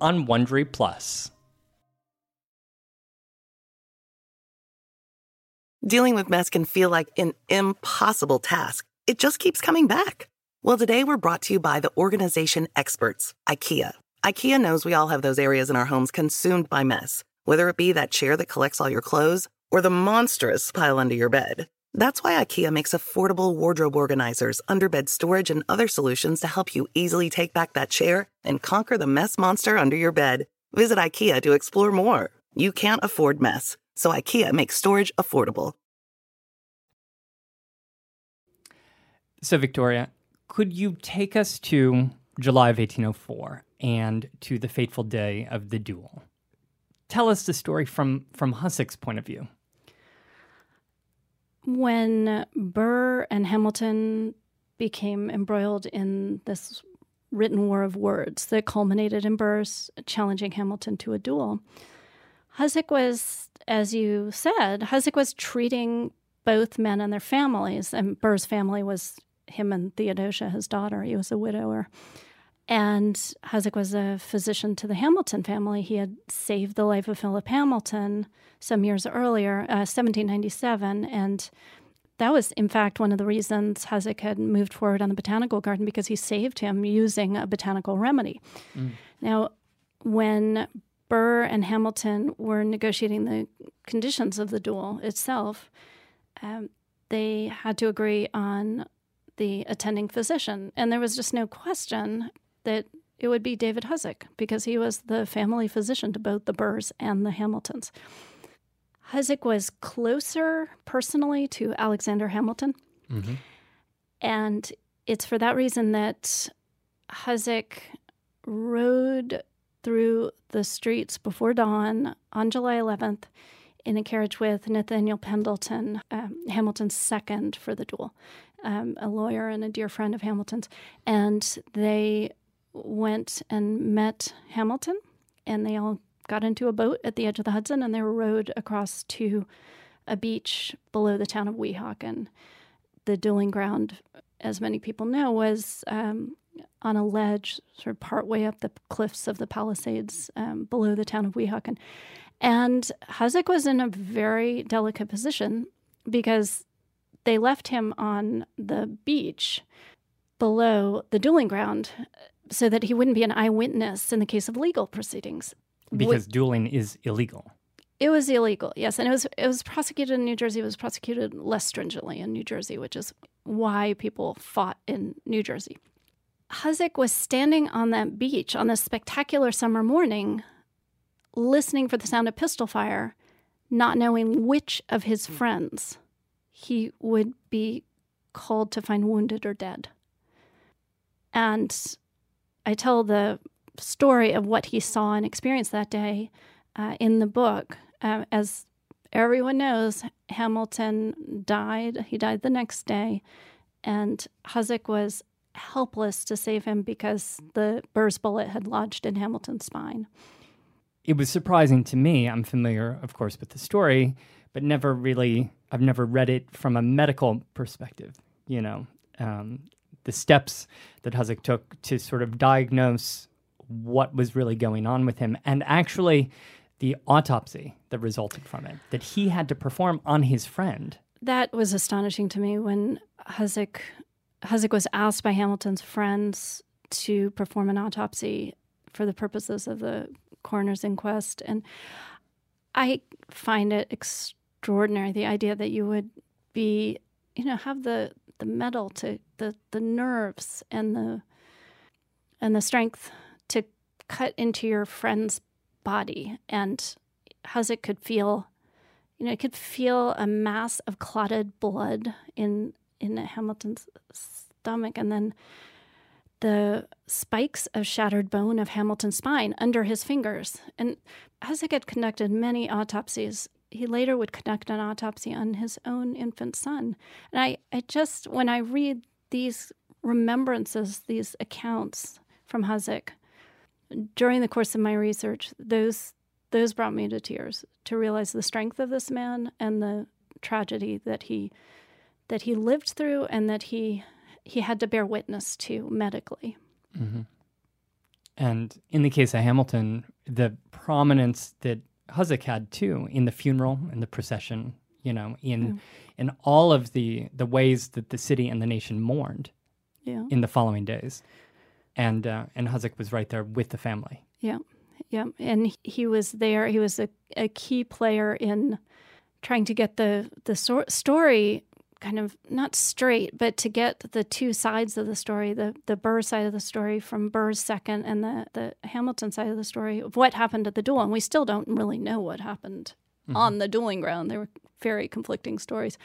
on Wondery Plus. Dealing with mess can feel like an impossible task. It just keeps coming back. Well, today we're brought to you by the organization experts, IKEA. IKEA knows we all have those areas in our homes consumed by mess, whether it be that chair that collects all your clothes or the monstrous pile under your bed. That's why IKEA makes affordable wardrobe organizers, underbed storage, and other solutions to help you easily take back that chair and conquer the mess monster under your bed. Visit IKEA to explore more. You can't afford mess, so IKEA makes storage affordable. So, Victoria, could you take us to July of 1804 and to the fateful day of the duel? Tell us the story from, from Hosack's point of view. When Burr and Hamilton became embroiled in this written war of words that culminated in Burr's challenging Hamilton to a duel, Hosack was, as you said, Hosack was treating both men and their families, and Burr's family was him and Theodosia, his daughter. He was a widower. And Hosack was a physician to the Hamilton family. He had saved the life of Philip Hamilton some years earlier, uh, 1797. And that was, in fact, one of the reasons Hosack had moved forward on the botanical garden because he saved him using a botanical remedy. Mm. Now, when Burr and Hamilton were negotiating the conditions of the duel itself, um, they had to agree on the attending physician. And there was just no question that it would be David Hosack because he was the family physician to both the Burrs and the Hamiltons. Hosack was closer personally to Alexander Hamilton. Mm-hmm. And it's for that reason that Hosack rode through the streets before dawn on July 11th in a carriage with Nathaniel Pendleton, um, Hamilton's second for the duel, um, a lawyer and a dear friend of Hamilton's. And they went and met Hamilton, and they all got into a boat at the edge of the Hudson and they were rowed across to a beach below the town of Weehawken. The dueling ground, as many people know, was um, on a ledge, sort of partway up the cliffs of the Palisades um, below the town of Weehawken. And Hosack was in a very delicate position because they left him on the beach below the dueling ground so that he wouldn't be an eyewitness in the case of legal proceedings. Because dueling is illegal. It was illegal, yes, and it was it was prosecuted in New Jersey. It was prosecuted less stringently in New Jersey, which is why people fought in New Jersey. Hosack was standing on that beach on this spectacular summer morning, listening for the sound of pistol fire, not knowing which of his hmm. friends he would be called to find wounded or dead. And I tell the story of what he saw and experienced that day uh, in the book. Uh, as everyone knows, Hamilton died. He died the next day, and Hosack was helpless to save him because the Burr's bullet had lodged in Hamilton's spine. It was surprising to me. I'm familiar, of course, with the story, but never really, I've never read it from a medical perspective. You know, um, the steps that Hosack took to sort of diagnose what was really going on with him, and actually the autopsy that resulted from it that he had to perform on his friend. That was astonishing to me when Hosack Hosack was asked by Hamilton's friends to perform an autopsy for the purposes of the coroner's inquest, and I find it extraordinary the idea that you would be, you know, have the the metal to the the nerves and the and the strength to cut into your friend's body and Hosack could feel you know it could feel a mass of clotted blood in in Hamilton's stomach and then the spikes of shattered bone of Hamilton's spine under his fingers. And had conducted many autopsies he later would conduct an autopsy on his own infant son. And I, I just, when I read these remembrances, these accounts from Hosack, during the course of my research, those those brought me to tears to realize the strength of this man and the tragedy that he that he lived through and that he he had to bear witness to medically. Mm-hmm. And in the case of Hamilton, the prominence that Hosack had too in the funeral and the procession, you know, in in all of the the ways that the city and the nation mourned Yeah. in the following days. And uh, and Hosack was right there with the family. Yeah, yeah, and he- was there. He was a, a key player in trying to get the the sor- story kind of not straight, but to get the two sides of the story the the Burr side of the story from Burr's second, and the the Hamilton side of the story of what happened at the duel. And we still don't really know what happened mm-hmm. on the dueling ground. There were very conflicting stories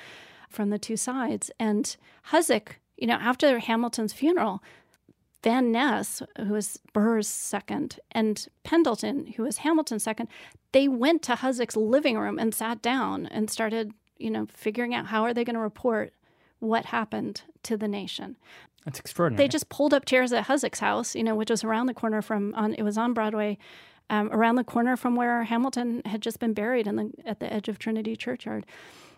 from the two sides. And Hosack, you know, after Hamilton's funeral, Van Ness, who was Burr's second, and Pendleton, who was Hamilton's second, they went to Hosack's living room and sat down and started, you know, figuring out how are they going to report what happened to the nation. That's extraordinary. They just pulled up chairs at Hosack's house, you know, which was around the corner from on it was on Broadway, um, around the corner from where Hamilton had just been buried in the at the edge of Trinity Churchyard.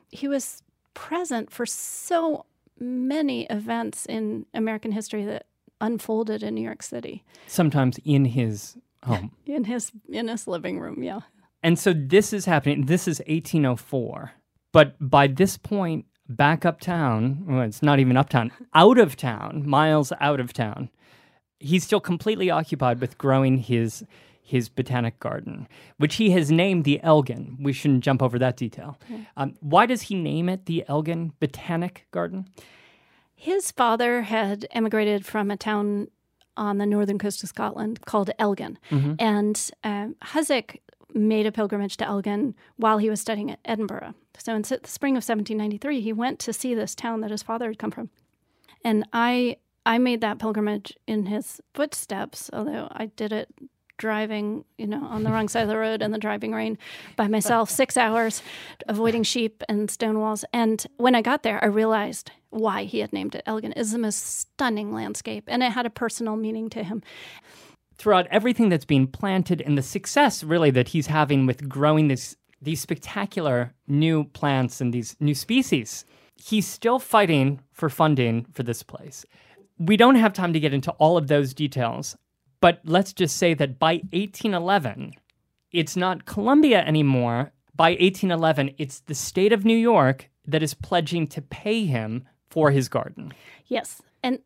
He was present for so many events in American history that unfolded in New York City sometimes in his home. in his in his living room. Yeah, And so this is happening. This is 1804. But by this point, back uptown, well, it's not even uptown, out of town, miles out of town, he's still completely occupied with growing his his botanic garden, which he has named the Elgin. We shouldn't jump over that detail. Um, why does he name it the Elgin Botanic Garden? his father had emigrated from a town on the northern coast of Scotland called Elgin, and um, Hosack made a pilgrimage to Elgin while he was studying at Edinburgh. So in the spring of 1793, he went to see this town that his father had come from, and I I made that pilgrimage in his footsteps, although I did it driving, you know, on the wrong side of the road in the driving rain by myself, six hours, avoiding sheep and stone walls. And when I got there, I realized why he had named it Elgin. It's the most stunning landscape, and it had a personal meaning to him. Throughout everything that's being planted and the success really that he's having with growing this these spectacular new plants and these new species. He's still fighting for funding for this place. We don't have time to get into all of those details but let's just say that by 1811 it's not columbia anymore. By 1811 it's the state of new york that is pledging to pay him for his garden. Yes. And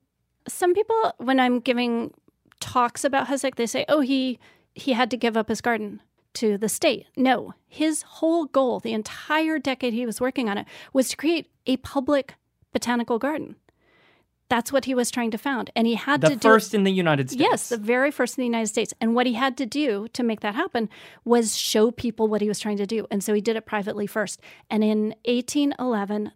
some people, when I'm giving talks about Hosack, they say, oh, he, he had to give up his garden to the state. No, his whole goal, the entire decade he was working on it, was to create a public botanical garden. That's what he was trying to found. And he had the to do first in the united states Yes, the very first in the United States. And what he had to do to make that happen was show people what he was trying to do. And so he did it privately first. And in 1811,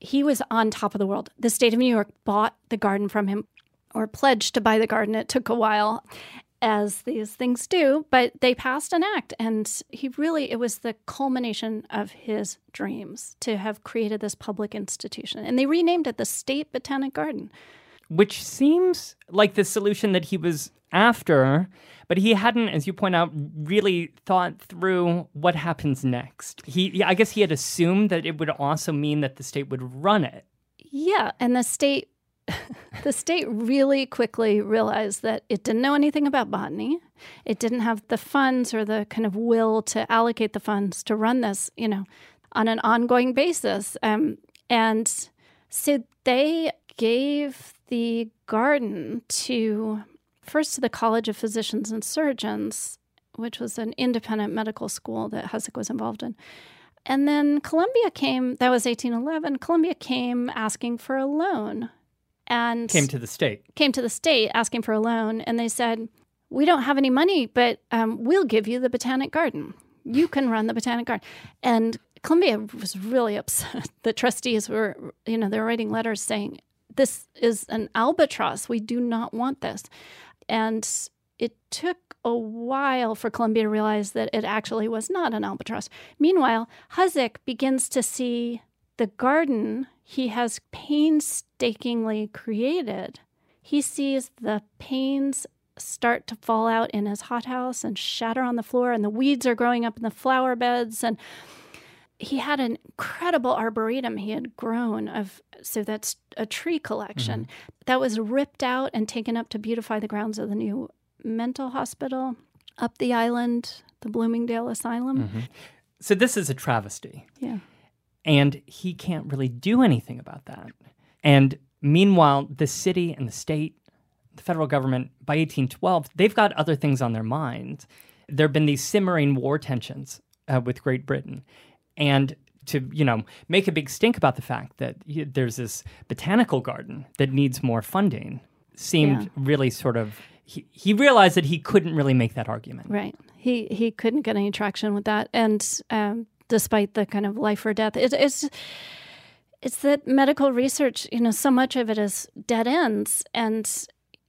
he was on top of the world. The state of New York bought the garden from him or pledged to buy the garden. It took a while, as these things do, but they passed an act. And he really, it was the culmination of his dreams to have created this public institution. And they renamed it the State Botanic Garden. which seems like the solution that he was after, but he hadn't, as you point out, really thought through what happens next. He, yeah, I guess he had assumed that it would also mean that the state would run it. Yeah, and the state the state really quickly realized that it didn't know anything about botany. It didn't have the funds or the kind of will to allocate the funds to run this, you know, on an ongoing basis. Um, and so they gave the garden to first to the College of Physicians and Surgeons, which was an independent medical school that Hosack was involved in. And then Columbia came, that was 1811. Columbia came asking for a loan and Came to the state. came to the state asking for a loan. And they said, We don't have any money, but um, we'll give you the Botanic Garden. You can run the Botanic Garden. And Columbia was really upset. The trustees were, you know, they were writing letters saying, This is an albatross. We do not want this. And it took a while for Columbia to realize that it actually was not an albatross. Meanwhile, Hosack begins to see the garden he has painstakingly created. He sees the panes start to fall out in his hothouse and shatter on the floor, and the weeds are growing up in the flower beds. And he had an incredible arboretum he had grown of so that's a tree collection mm-hmm. that was ripped out and taken up to beautify the grounds of the new mental hospital up the island, the Bloomingdale Asylum. Mm-hmm. So this is a travesty. Yeah. And he can't really do anything about that. And meanwhile, the city and the state, the federal government, by 1812, they've got other things on their minds. There have been these simmering war tensions uh, with Great Britain. And to, you know, make a big stink about the fact that there's this botanical garden that needs more funding seemed Yeah. really sort of. He, he realized that he couldn't really make that argument. Right. He he couldn't get any traction with that, and um, despite the kind of life or death, it, it's it's that medical research. You know, so much of it is dead ends, and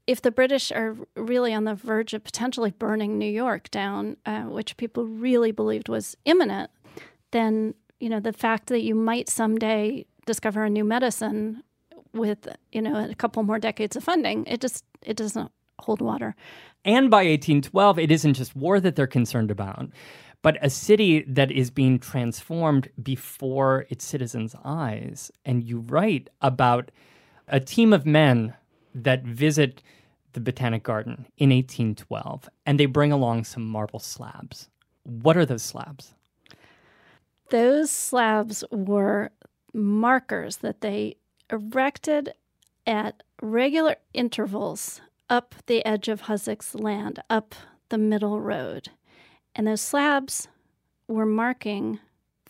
if the British are really on the verge of potentially burning New York down, uh, which people really believed was imminent, then you know the fact that you might someday discover a new medicine with you know a couple more decades of funding, it just it doesn't hold water. And by 1812, it isn't just war that they're concerned about, but a city that is being transformed before its citizens' eyes. And you write about a team of men that visit the Botanic Garden in 1812, and they bring along some marble slabs. What are those slabs? Those slabs were markers that they erected at regular intervals up the edge of Hosack's land, up the middle road. And those slabs were marking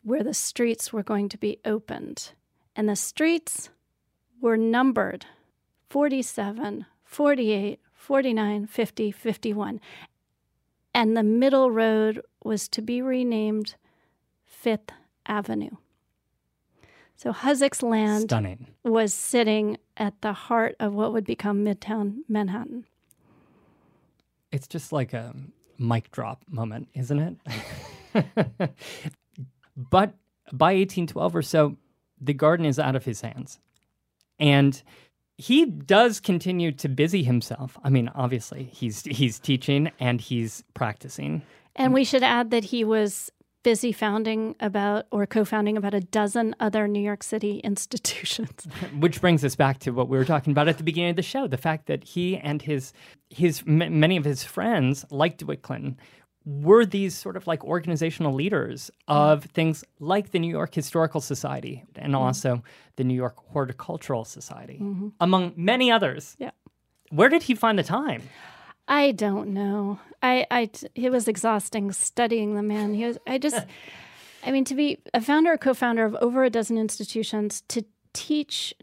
where the streets were going to be opened. And the streets were numbered 47, 48, 49, 50, 51. And the middle road was to be renamed Fifth Avenue. So Hosack's land Stunning. was sitting at the heart of what would become Midtown Manhattan. It's just like a mic drop moment, isn't it? but by 1812 or so, the garden is out of his hands. And he does continue to busy himself. I mean, obviously, he's he's teaching and he's practicing. And we should add that he was busy founding about or co-founding about a dozen other New York City institutions. Which brings us back to what we were talking about at the beginning of the show: the fact that he and his his m- many of his friends, like DeWitt Clinton, were these sort of like organizational leaders of things like the New York Historical Society and mm-hmm. also the New York Horticultural Society, mm-hmm. among many others. Yeah. Where did he find the time? I don't know. I, I, it was exhausting studying the man. He was, I just, I mean, to be a founder or co-founder of over a dozen institutions, to teach,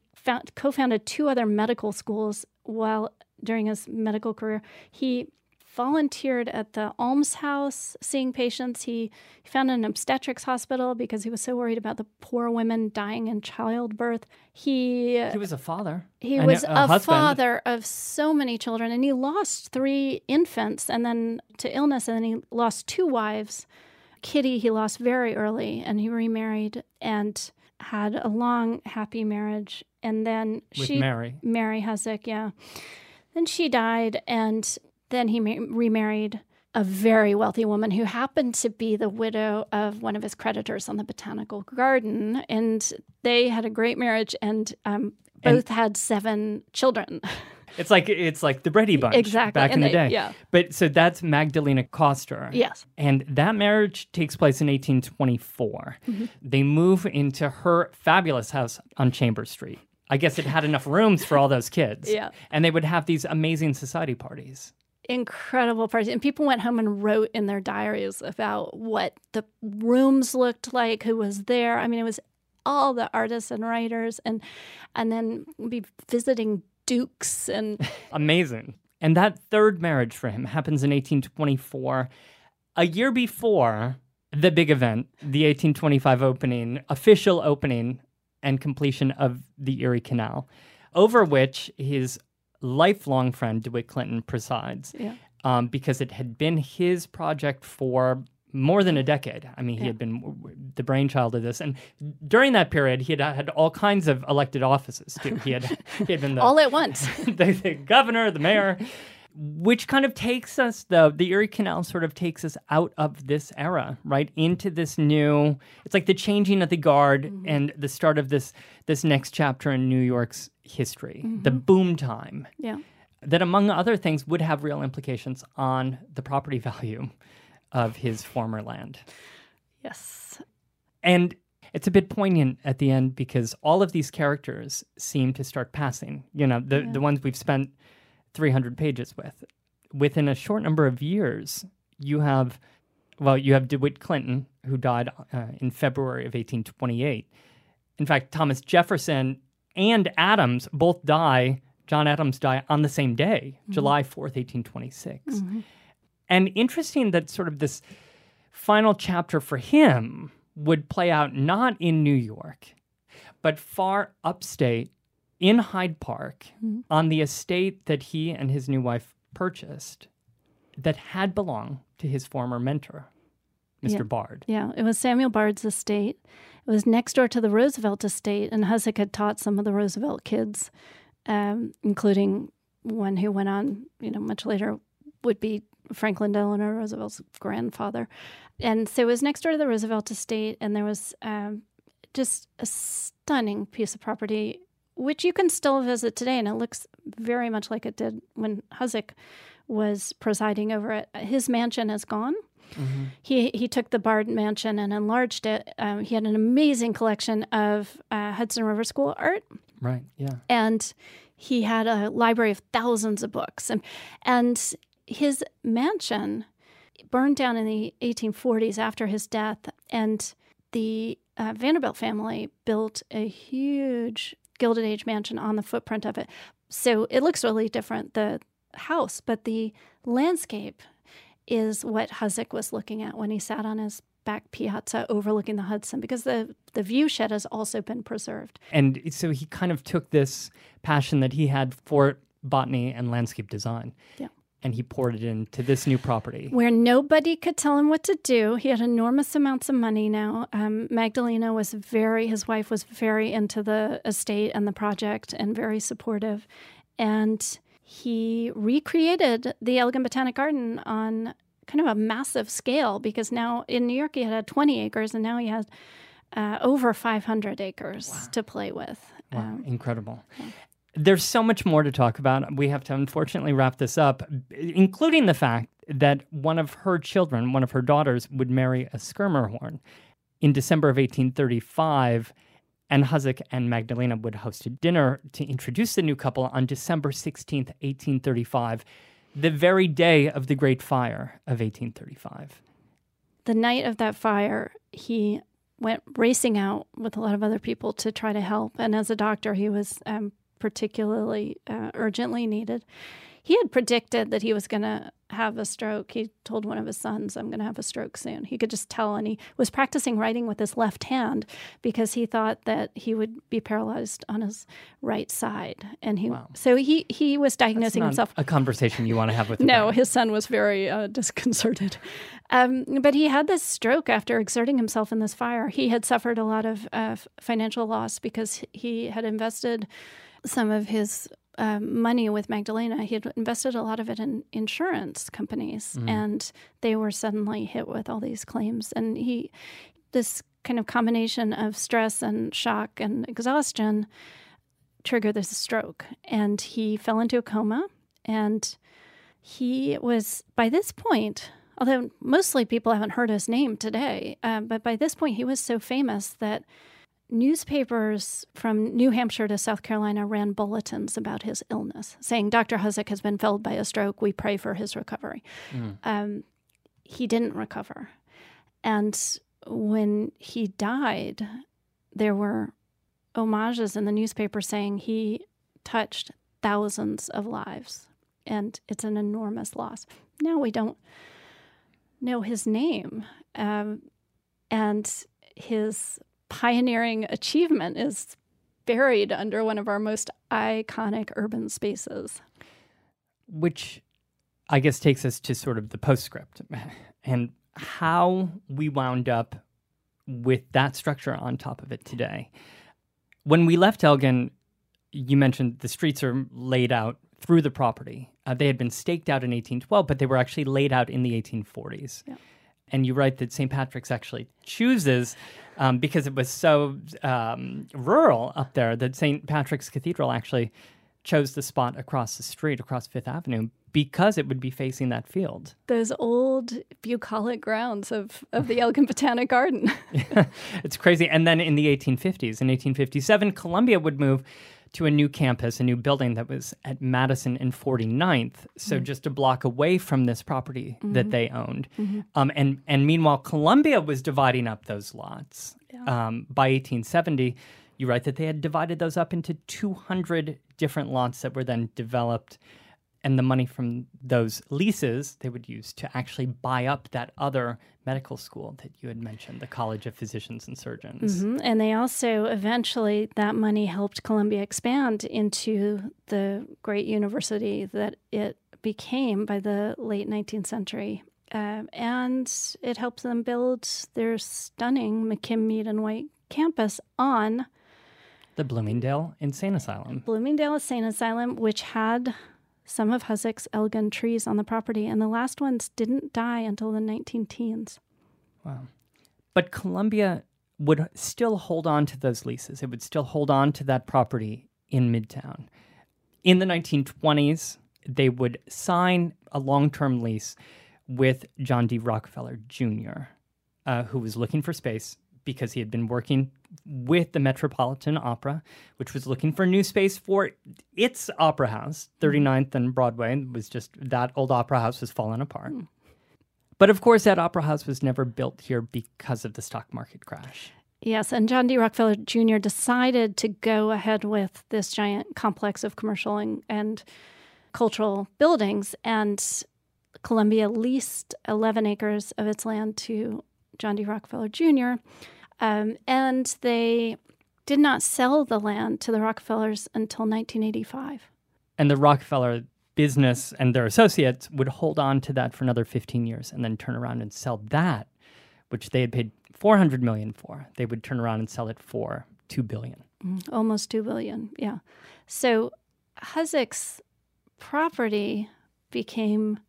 co-founded two other medical schools while during his medical career. He volunteered at the almshouse seeing patients. He, he founded an obstetrics hospital because he was so worried about the poor women dying in childbirth. He He was a father. he was a, a, father of so many children, and he lost three infants, and then to illness, and then he lost two wives. Kitty, he lost very early, and he remarried and had a long, happy marriage. And then with she, Mary. Mary Hosack, yeah. Then she died, and then he ma- remarried a very wealthy woman who happened to be the widow of one of his creditors on the botanical garden. And they had a great marriage and um, And- both had seven children. It's like it's like the Brady Bunch Exactly, back in and the they- day. yeah. But so that's Magdalena Coster. yes. And that marriage takes place in 1824. Mm-hmm. They move into her fabulous house on Chambers Street. I guess it had enough rooms for all those kids. Yeah. And they would have these amazing society parties. Incredible parties. And people went home and wrote in their diaries about what the rooms looked like, who was there. I mean, it was all the artists and writers and and then be visiting dukes and Amazing. And that third marriage for him happens in 1824, a year before the big event, the 1825 opening, official opening and completion of the Erie Canal, over which his lifelong friend DeWitt Clinton presides, Yeah. um, because it had been his project for more than a decade. I mean, he Yeah. had been w- w- the brainchild of this, and during that period, he had had all kinds of elected offices too. He had he had been the all at once. the, the governor, the mayor. which kind of takes us though the erie canal sort of takes us out of this era right into this new it's like the changing of the guard mm-hmm. and the start of this this next chapter in new york's history mm-hmm. the boom time yeah that among other things would have real implications on the property value of his former land yes and it's a bit poignant at the end because all of these characters seem to start passing you know the yeah. the ones we've spent 300 pages with. Within a short number of years, you have, well, you have DeWitt Clinton, who died uh, in February of 1828. In fact, Thomas Jefferson and Adams both die. John Adams died on the same day, mm-hmm. July 4th, 1826. Mm-hmm. And interesting that sort of this final chapter for him would play out not in New York, but far upstate in Hyde Park mm-hmm. on the estate that he and his new wife purchased that had belonged to his former mentor, Mr. Yeah. Bard. Yeah, it was Samuel Bard's estate. It was next door to the Roosevelt estate, and Hosack had taught some of the Roosevelt kids, um, including one who went on, you know, much later would be Franklin Delano Roosevelt's grandfather. And so it was next door to the Roosevelt estate, and there was um, just a stunning piece of property which you can still visit today, and it looks very much like it did when Hosack was presiding over it. His mansion is gone. Mm-hmm. He he took the Bard Mansion and enlarged it. Um, he had an amazing collection of uh, Hudson River School art. Right. Yeah. And he had a library of thousands of books, and and his mansion burned down in the 1840s after his death, and the uh, Vanderbilt family built a huge Gilded Age mansion on the footprint of it. So it looks really different, the house, but the landscape is what Hosack was looking at when he sat on his back piazza overlooking the Hudson because the the view shed has also been preserved. And so he kind of took this passion that he had for botany and landscape design. Yeah and he poured it into this new property where nobody could tell him what to do. He had enormous amounts of money now. Um, Magdalena was very, his wife was very into the estate and the project and very supportive. And he recreated the Elgin Botanic Garden on kind of a massive scale because now in New York he had 20 acres and now he has uh, over 500 acres wow. to play with. Wow, um, incredible. Yeah. There's so much more to talk about. We have to unfortunately wrap this up, including the fact that one of her children, one of her daughters, would marry a Schermerhorn. in December of 1835. And Hosack and Magdalena would host a dinner to introduce the new couple on December 16th, 1835, the very day of the Great Fire of 1835. The night of that fire, he went racing out with a lot of other people to try to help. And as a doctor, he was um, particularly uh, urgently needed. He had predicted that he was going to have a stroke. He told one of his sons, I'm going to have a stroke soon. He could just tell. And he was practicing writing with his left hand because he thought that he would be paralyzed on his right side. And he, wow. so he, he was diagnosing himself. A conversation you want to have with No, his son was very uh, disconcerted. Um, but he had this stroke after exerting himself in this fire. He had suffered a lot of uh, financial loss because he had invested some of his um, money with Magdalena, he had invested a lot of it in insurance companies, mm-hmm. and they were suddenly hit with all these claims. And he, this kind of combination of stress and shock and exhaustion, triggered this stroke, and he fell into a coma. And he was by this point, although mostly people haven't heard his name today, uh, but by this point he was so famous that newspapers from New Hampshire to South Carolina ran bulletins about his illness, saying Dr. Hosack has been felled by a stroke. We pray for his recovery. Mm. Um, he didn't recover. And when he died, there were homages in the newspaper saying he touched thousands of lives. And it's an enormous loss. Now we don't know his name. Um, and his pioneering achievement is buried under one of our most iconic urban spaces. Which I guess takes us to sort of the postscript and how we wound up with that structure on top of it today. When we left Elgin, you mentioned the streets are laid out through the property. Uh, they had been staked out in 1812, but they were actually laid out in the 1840s. Yeah. And you write that St. Patrick's actually chooses, um, because it was so um, rural up there, that St. Patrick's Cathedral actually chose the spot across the street, across Fifth Avenue, because it would be facing that field. Those old bucolic grounds of, of the Elgin Botanic Garden. it's crazy. And then in the 1850s, in 1857, Columbia would move to a new campus, a new building that was at Madison and 49th, so mm-hmm. just a block away from this property mm-hmm. that they owned. Mm-hmm. Um, and and meanwhile, Columbia was dividing up those lots. Yeah. Um, by 1870, you write that they had divided those up into 200 different lots that were then developed and the money from those leases they would use to actually buy up that other medical school that you had mentioned, the College of Physicians and Surgeons. Mm-hmm. And they also eventually, that money helped Columbia expand into the great university that it became by the late 19th century. Uh, and it helped them build their stunning McKim Mead and White campus on the Bloomingdale Insane Asylum. Bloomingdale Insane Asylum, which had some of Hosack's Elgin trees on the property, and the last ones didn't die until the 19 teens. Wow. But Columbia would still hold on to those leases. It would still hold on to that property in Midtown. In the 1920s, they would sign a long term lease with John D. Rockefeller Jr., uh, who was looking for space because he had been working with the Metropolitan Opera, which was looking for new space for its opera house. 39th and Broadway was just that old opera house was falling apart. Mm. But of course, that opera house was never built here because of the stock market crash. Yes, and John D. Rockefeller Jr. decided to go ahead with this giant complex of commercial and, and cultural buildings, and Columbia leased 11 acres of its land to John D. Rockefeller Jr. Um, and they did not sell the land to the Rockefellers until 1985. And the Rockefeller business and their associates would hold on to that for another 15 years and then turn around and sell that, which they had paid 400 million for. They would turn around and sell it for 2 billion. Mm, almost 2 billion. Yeah. So Hosack's property became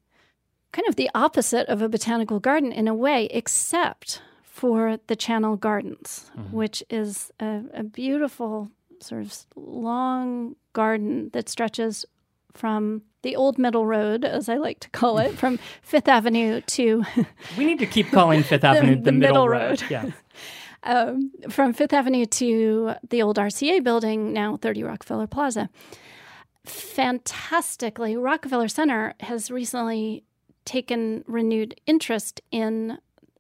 kind of the opposite of a botanical garden in a way, except for the Channel Gardens, mm-hmm. which is a, a beautiful sort of long garden that stretches from the old middle road, as I like to call it, from Fifth Avenue to. we need to keep calling Fifth Avenue the, the, middle, middle road. road. Yeah. Um, from Fifth Avenue to the old RCA building, now 30 Rockefeller Plaza. Fantastically, Rockefeller Center has recently taken renewed interest in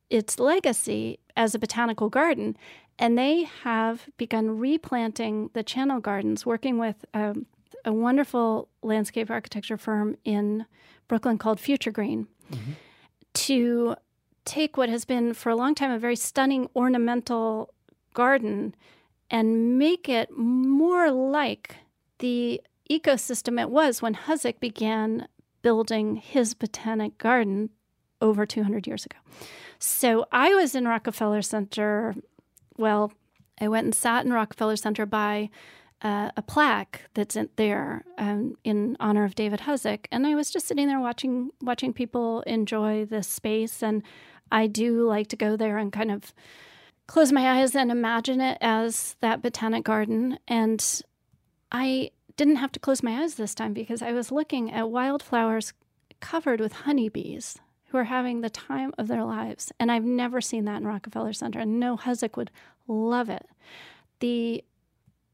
its legacy as a botanical garden. And they have begun replanting the channel gardens, working with um, a wonderful landscape architecture firm in Brooklyn called Future Green mm-hmm. to take what has been for a long time a very stunning ornamental garden and make it more like the ecosystem it was when Hosack began building his botanic garden over 200 years ago. So I was in Rockefeller Center. Well, I went and sat in Rockefeller Center by uh, a plaque that's in there um, in honor of David Hosack, and I was just sitting there watching watching people enjoy this space. And I do like to go there and kind of close my eyes and imagine it as that botanic garden. And I didn't have to close my eyes this time because I was looking at wildflowers covered with honeybees who are having the time of their lives. And I've never seen that in Rockefeller Center. And no Hosack would love it. The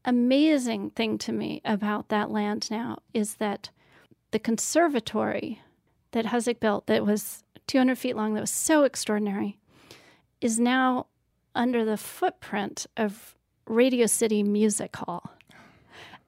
amazing thing to me about that land now is that the conservatory that Hosack built, that was 200 feet long, that was so extraordinary, is now under the footprint of Radio City Music Hall.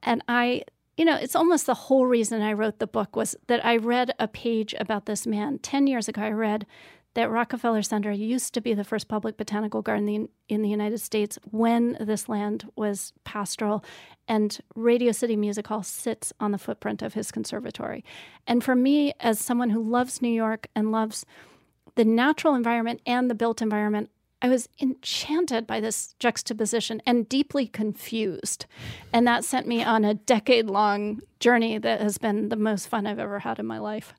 And I you know, it's almost the whole reason I wrote the book was that I read a page about this man. 10 years ago, I read that Rockefeller Center used to be the first public botanical garden in the United States when this land was pastoral, and Radio City Music Hall sits on the footprint of his conservatory. And for me, as someone who loves New York and loves the natural environment and the built environment, I was enchanted by this juxtaposition and deeply confused. And that sent me on a decade long journey that has been the most fun I've ever had in my life.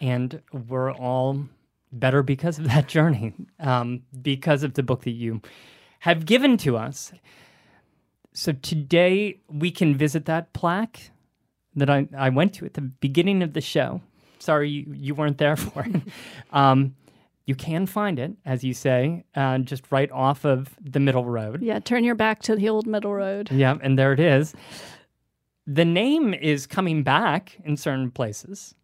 And we're all better because of that journey, um, because of the book that you have given to us. So today we can visit that plaque that I, I went to at the beginning of the show. Sorry you, you weren't there for it. um, you can find it, as you say, uh, just right off of the middle road. Yeah, turn your back to the old middle road. Yeah, and there it is. The name is coming back in certain places.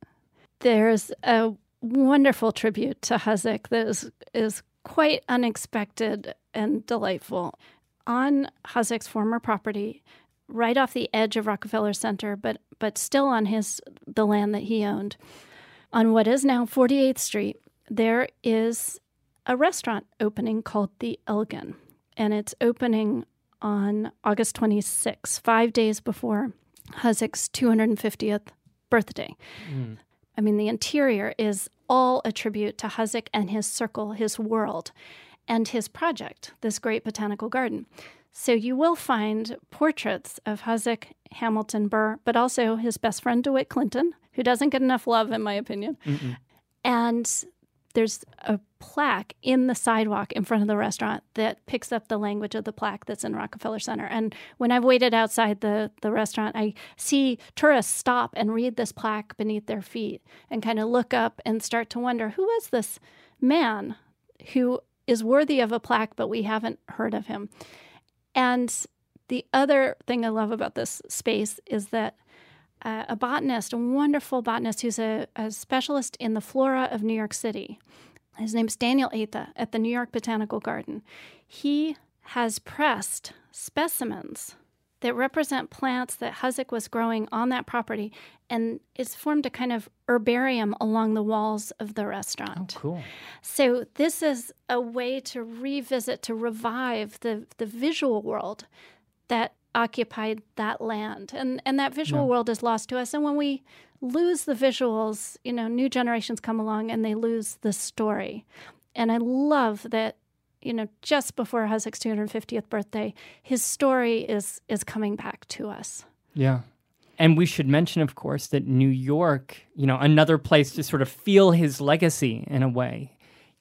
There's a wonderful tribute to Hosack that is, is quite unexpected and delightful. On Hosack's former property, right off the edge of Rockefeller Center, but but still on his the land that he owned, on what is now 48th Street, there is a restaurant opening called the Elgin, and it's opening on August 26, five days before Hosack's 250th birthday. Mm. I mean, the interior is all a tribute to Hosack and his circle, his world, and his project, this great botanical garden. So you will find portraits of Hosack, Hamilton, Burr, but also his best friend DeWitt Clinton, who doesn't get enough love, in my opinion. Mm-mm. And there's a plaque in the sidewalk in front of the restaurant that picks up the language of the plaque that's in Rockefeller Center. And when I've waited outside the, the restaurant, I see tourists stop and read this plaque beneath their feet and kind of look up and start to wonder who is this man who is worthy of a plaque, but we haven't heard of him. And the other thing I love about this space is that uh, a botanist, a wonderful botanist who's a, a, specialist in the flora of New York City. His name's Daniel Atha at the New York Botanical Garden. He has pressed specimens that represent plants that Hosack was growing on that property, and it's formed a kind of herbarium along the walls of the restaurant. Oh, cool. So this is a way to revisit, to revive the, the visual world that occupied that land. And and that visual yeah. world is lost to us. And when we lose the visuals, you know, new generations come along and they lose the story. And I love that, you know, just before Hosack's 250th birthday, his story is is coming back to us. Yeah. And we should mention, of course, that New York, you know, another place to sort of feel his legacy in a way,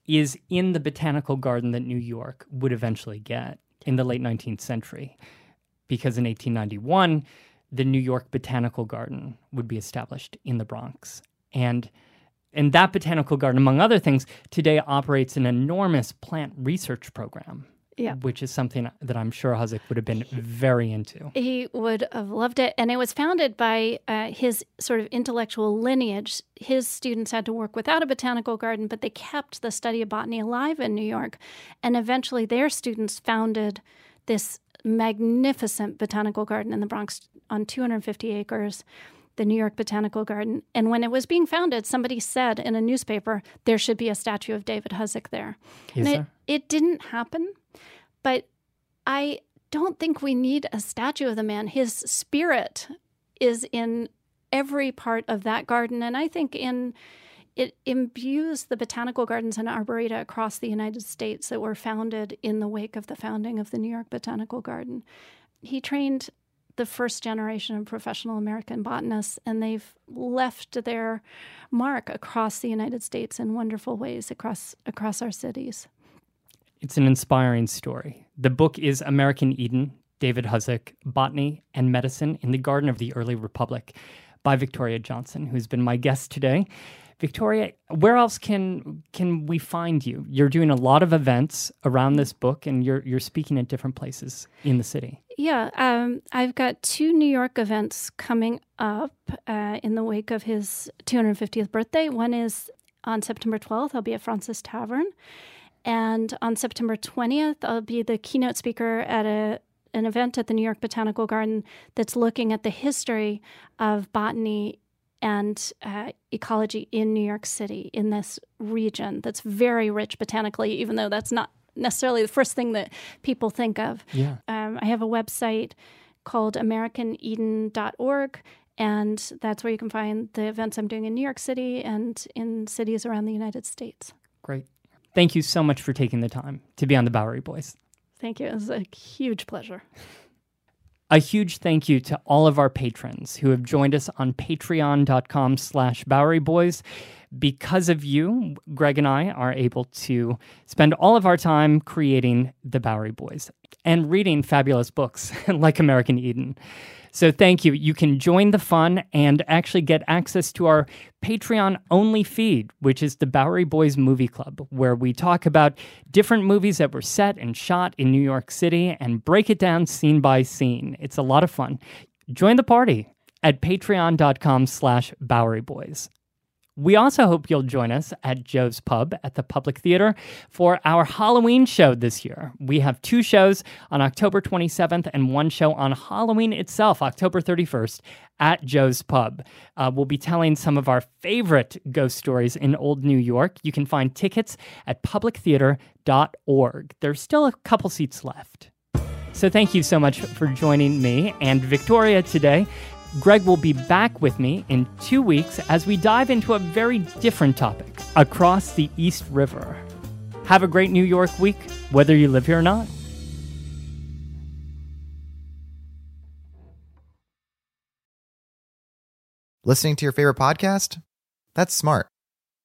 is in the botanical garden that New York would eventually get in the late 19th century because in 1891, the New York Botanical Garden would be established in the Bronx. And and that botanical garden, among other things, today operates an enormous plant research program. Yeah. Which is something that I'm sure Hosack would have been very into. He would have loved it. And it was founded by uh, his sort of intellectual lineage. His students had to work without a botanical garden, but they kept the study of botany alive in New York. And eventually their students founded this magnificent botanical garden in the Bronx on 250 acres, the New York Botanical Garden. And when it was being founded, somebody said in a newspaper there should be a statue of David Hosack there. Is and? It, it didn't happen, but I don't think we need a statue of the man. His spirit is in every part of that garden, and I think in it imbues the botanical gardens and arboreta across the United States that were founded in the wake of the founding of the New York Botanical Garden. He trained the first generation of professional American botanists, and they've left their mark across the United States in wonderful ways across across our cities. It's an inspiring story. The book is American Eden, David Hosack, Botany and Medicine in the Garden of the Early Republic by Victoria Johnson, who's been my guest today. Victoria, where else can can we find you? You're doing a lot of events around this book, and you're you're speaking at different places in the city. Yeah, um, I've got two New York events coming up uh, in the wake of his 250th birthday. One is on September 12th. I'll be at Fraunces Tavern, and on September 20th, I'll be the keynote speaker at a an event at the New York Botanical Garden that's looking at the history of botany and uh, ecology in New York City, in this region that's very rich botanically, even though that's not necessarily the first thing that people think of. Yeah. Um, I have a website called AmericanEden.org, and that's where you can find the events I'm doing in New York City and in cities around the United States. Great. Thank you so much for taking the time to be on the Bowery Boys. Thank you. It was a huge pleasure. A huge thank you to all of our patrons who have joined us on patreon.com slash Bowery Boys. Because of you, Greg and I are able to spend all of our time creating the Bowery Boys and reading fabulous books like American Eden. So thank you. You can join the fun and actually get access to our Patreon only feed, which is the Bowery Boys Movie Club, where we talk about different movies that were set and shot in New York City and break it down scene by scene. It's a lot of fun. Join the party at patreon.com slash Bowery Boys. We also hope you'll join us at Joe's Pub at the Public Theater for our Halloween show this year. We have two shows on October 27th and one show on Halloween itself, October 31st, at Joe's Pub. Uh, we'll be telling some of our favorite ghost stories in Old New York. You can find tickets at publictheater.org. There's still a couple seats left. So thank you so much for joining me and Victoria today. Greg will be back with me in two weeks as we dive into a very different topic across the East River. Have a great New York week, whether you live here or not. Listening to your favorite podcast? That's smart.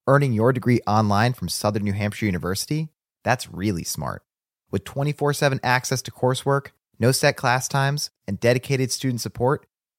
Earning your degree online from Southern New Hampshire University? That's really smart. With 24 7 access to coursework, no set class times, and dedicated student support,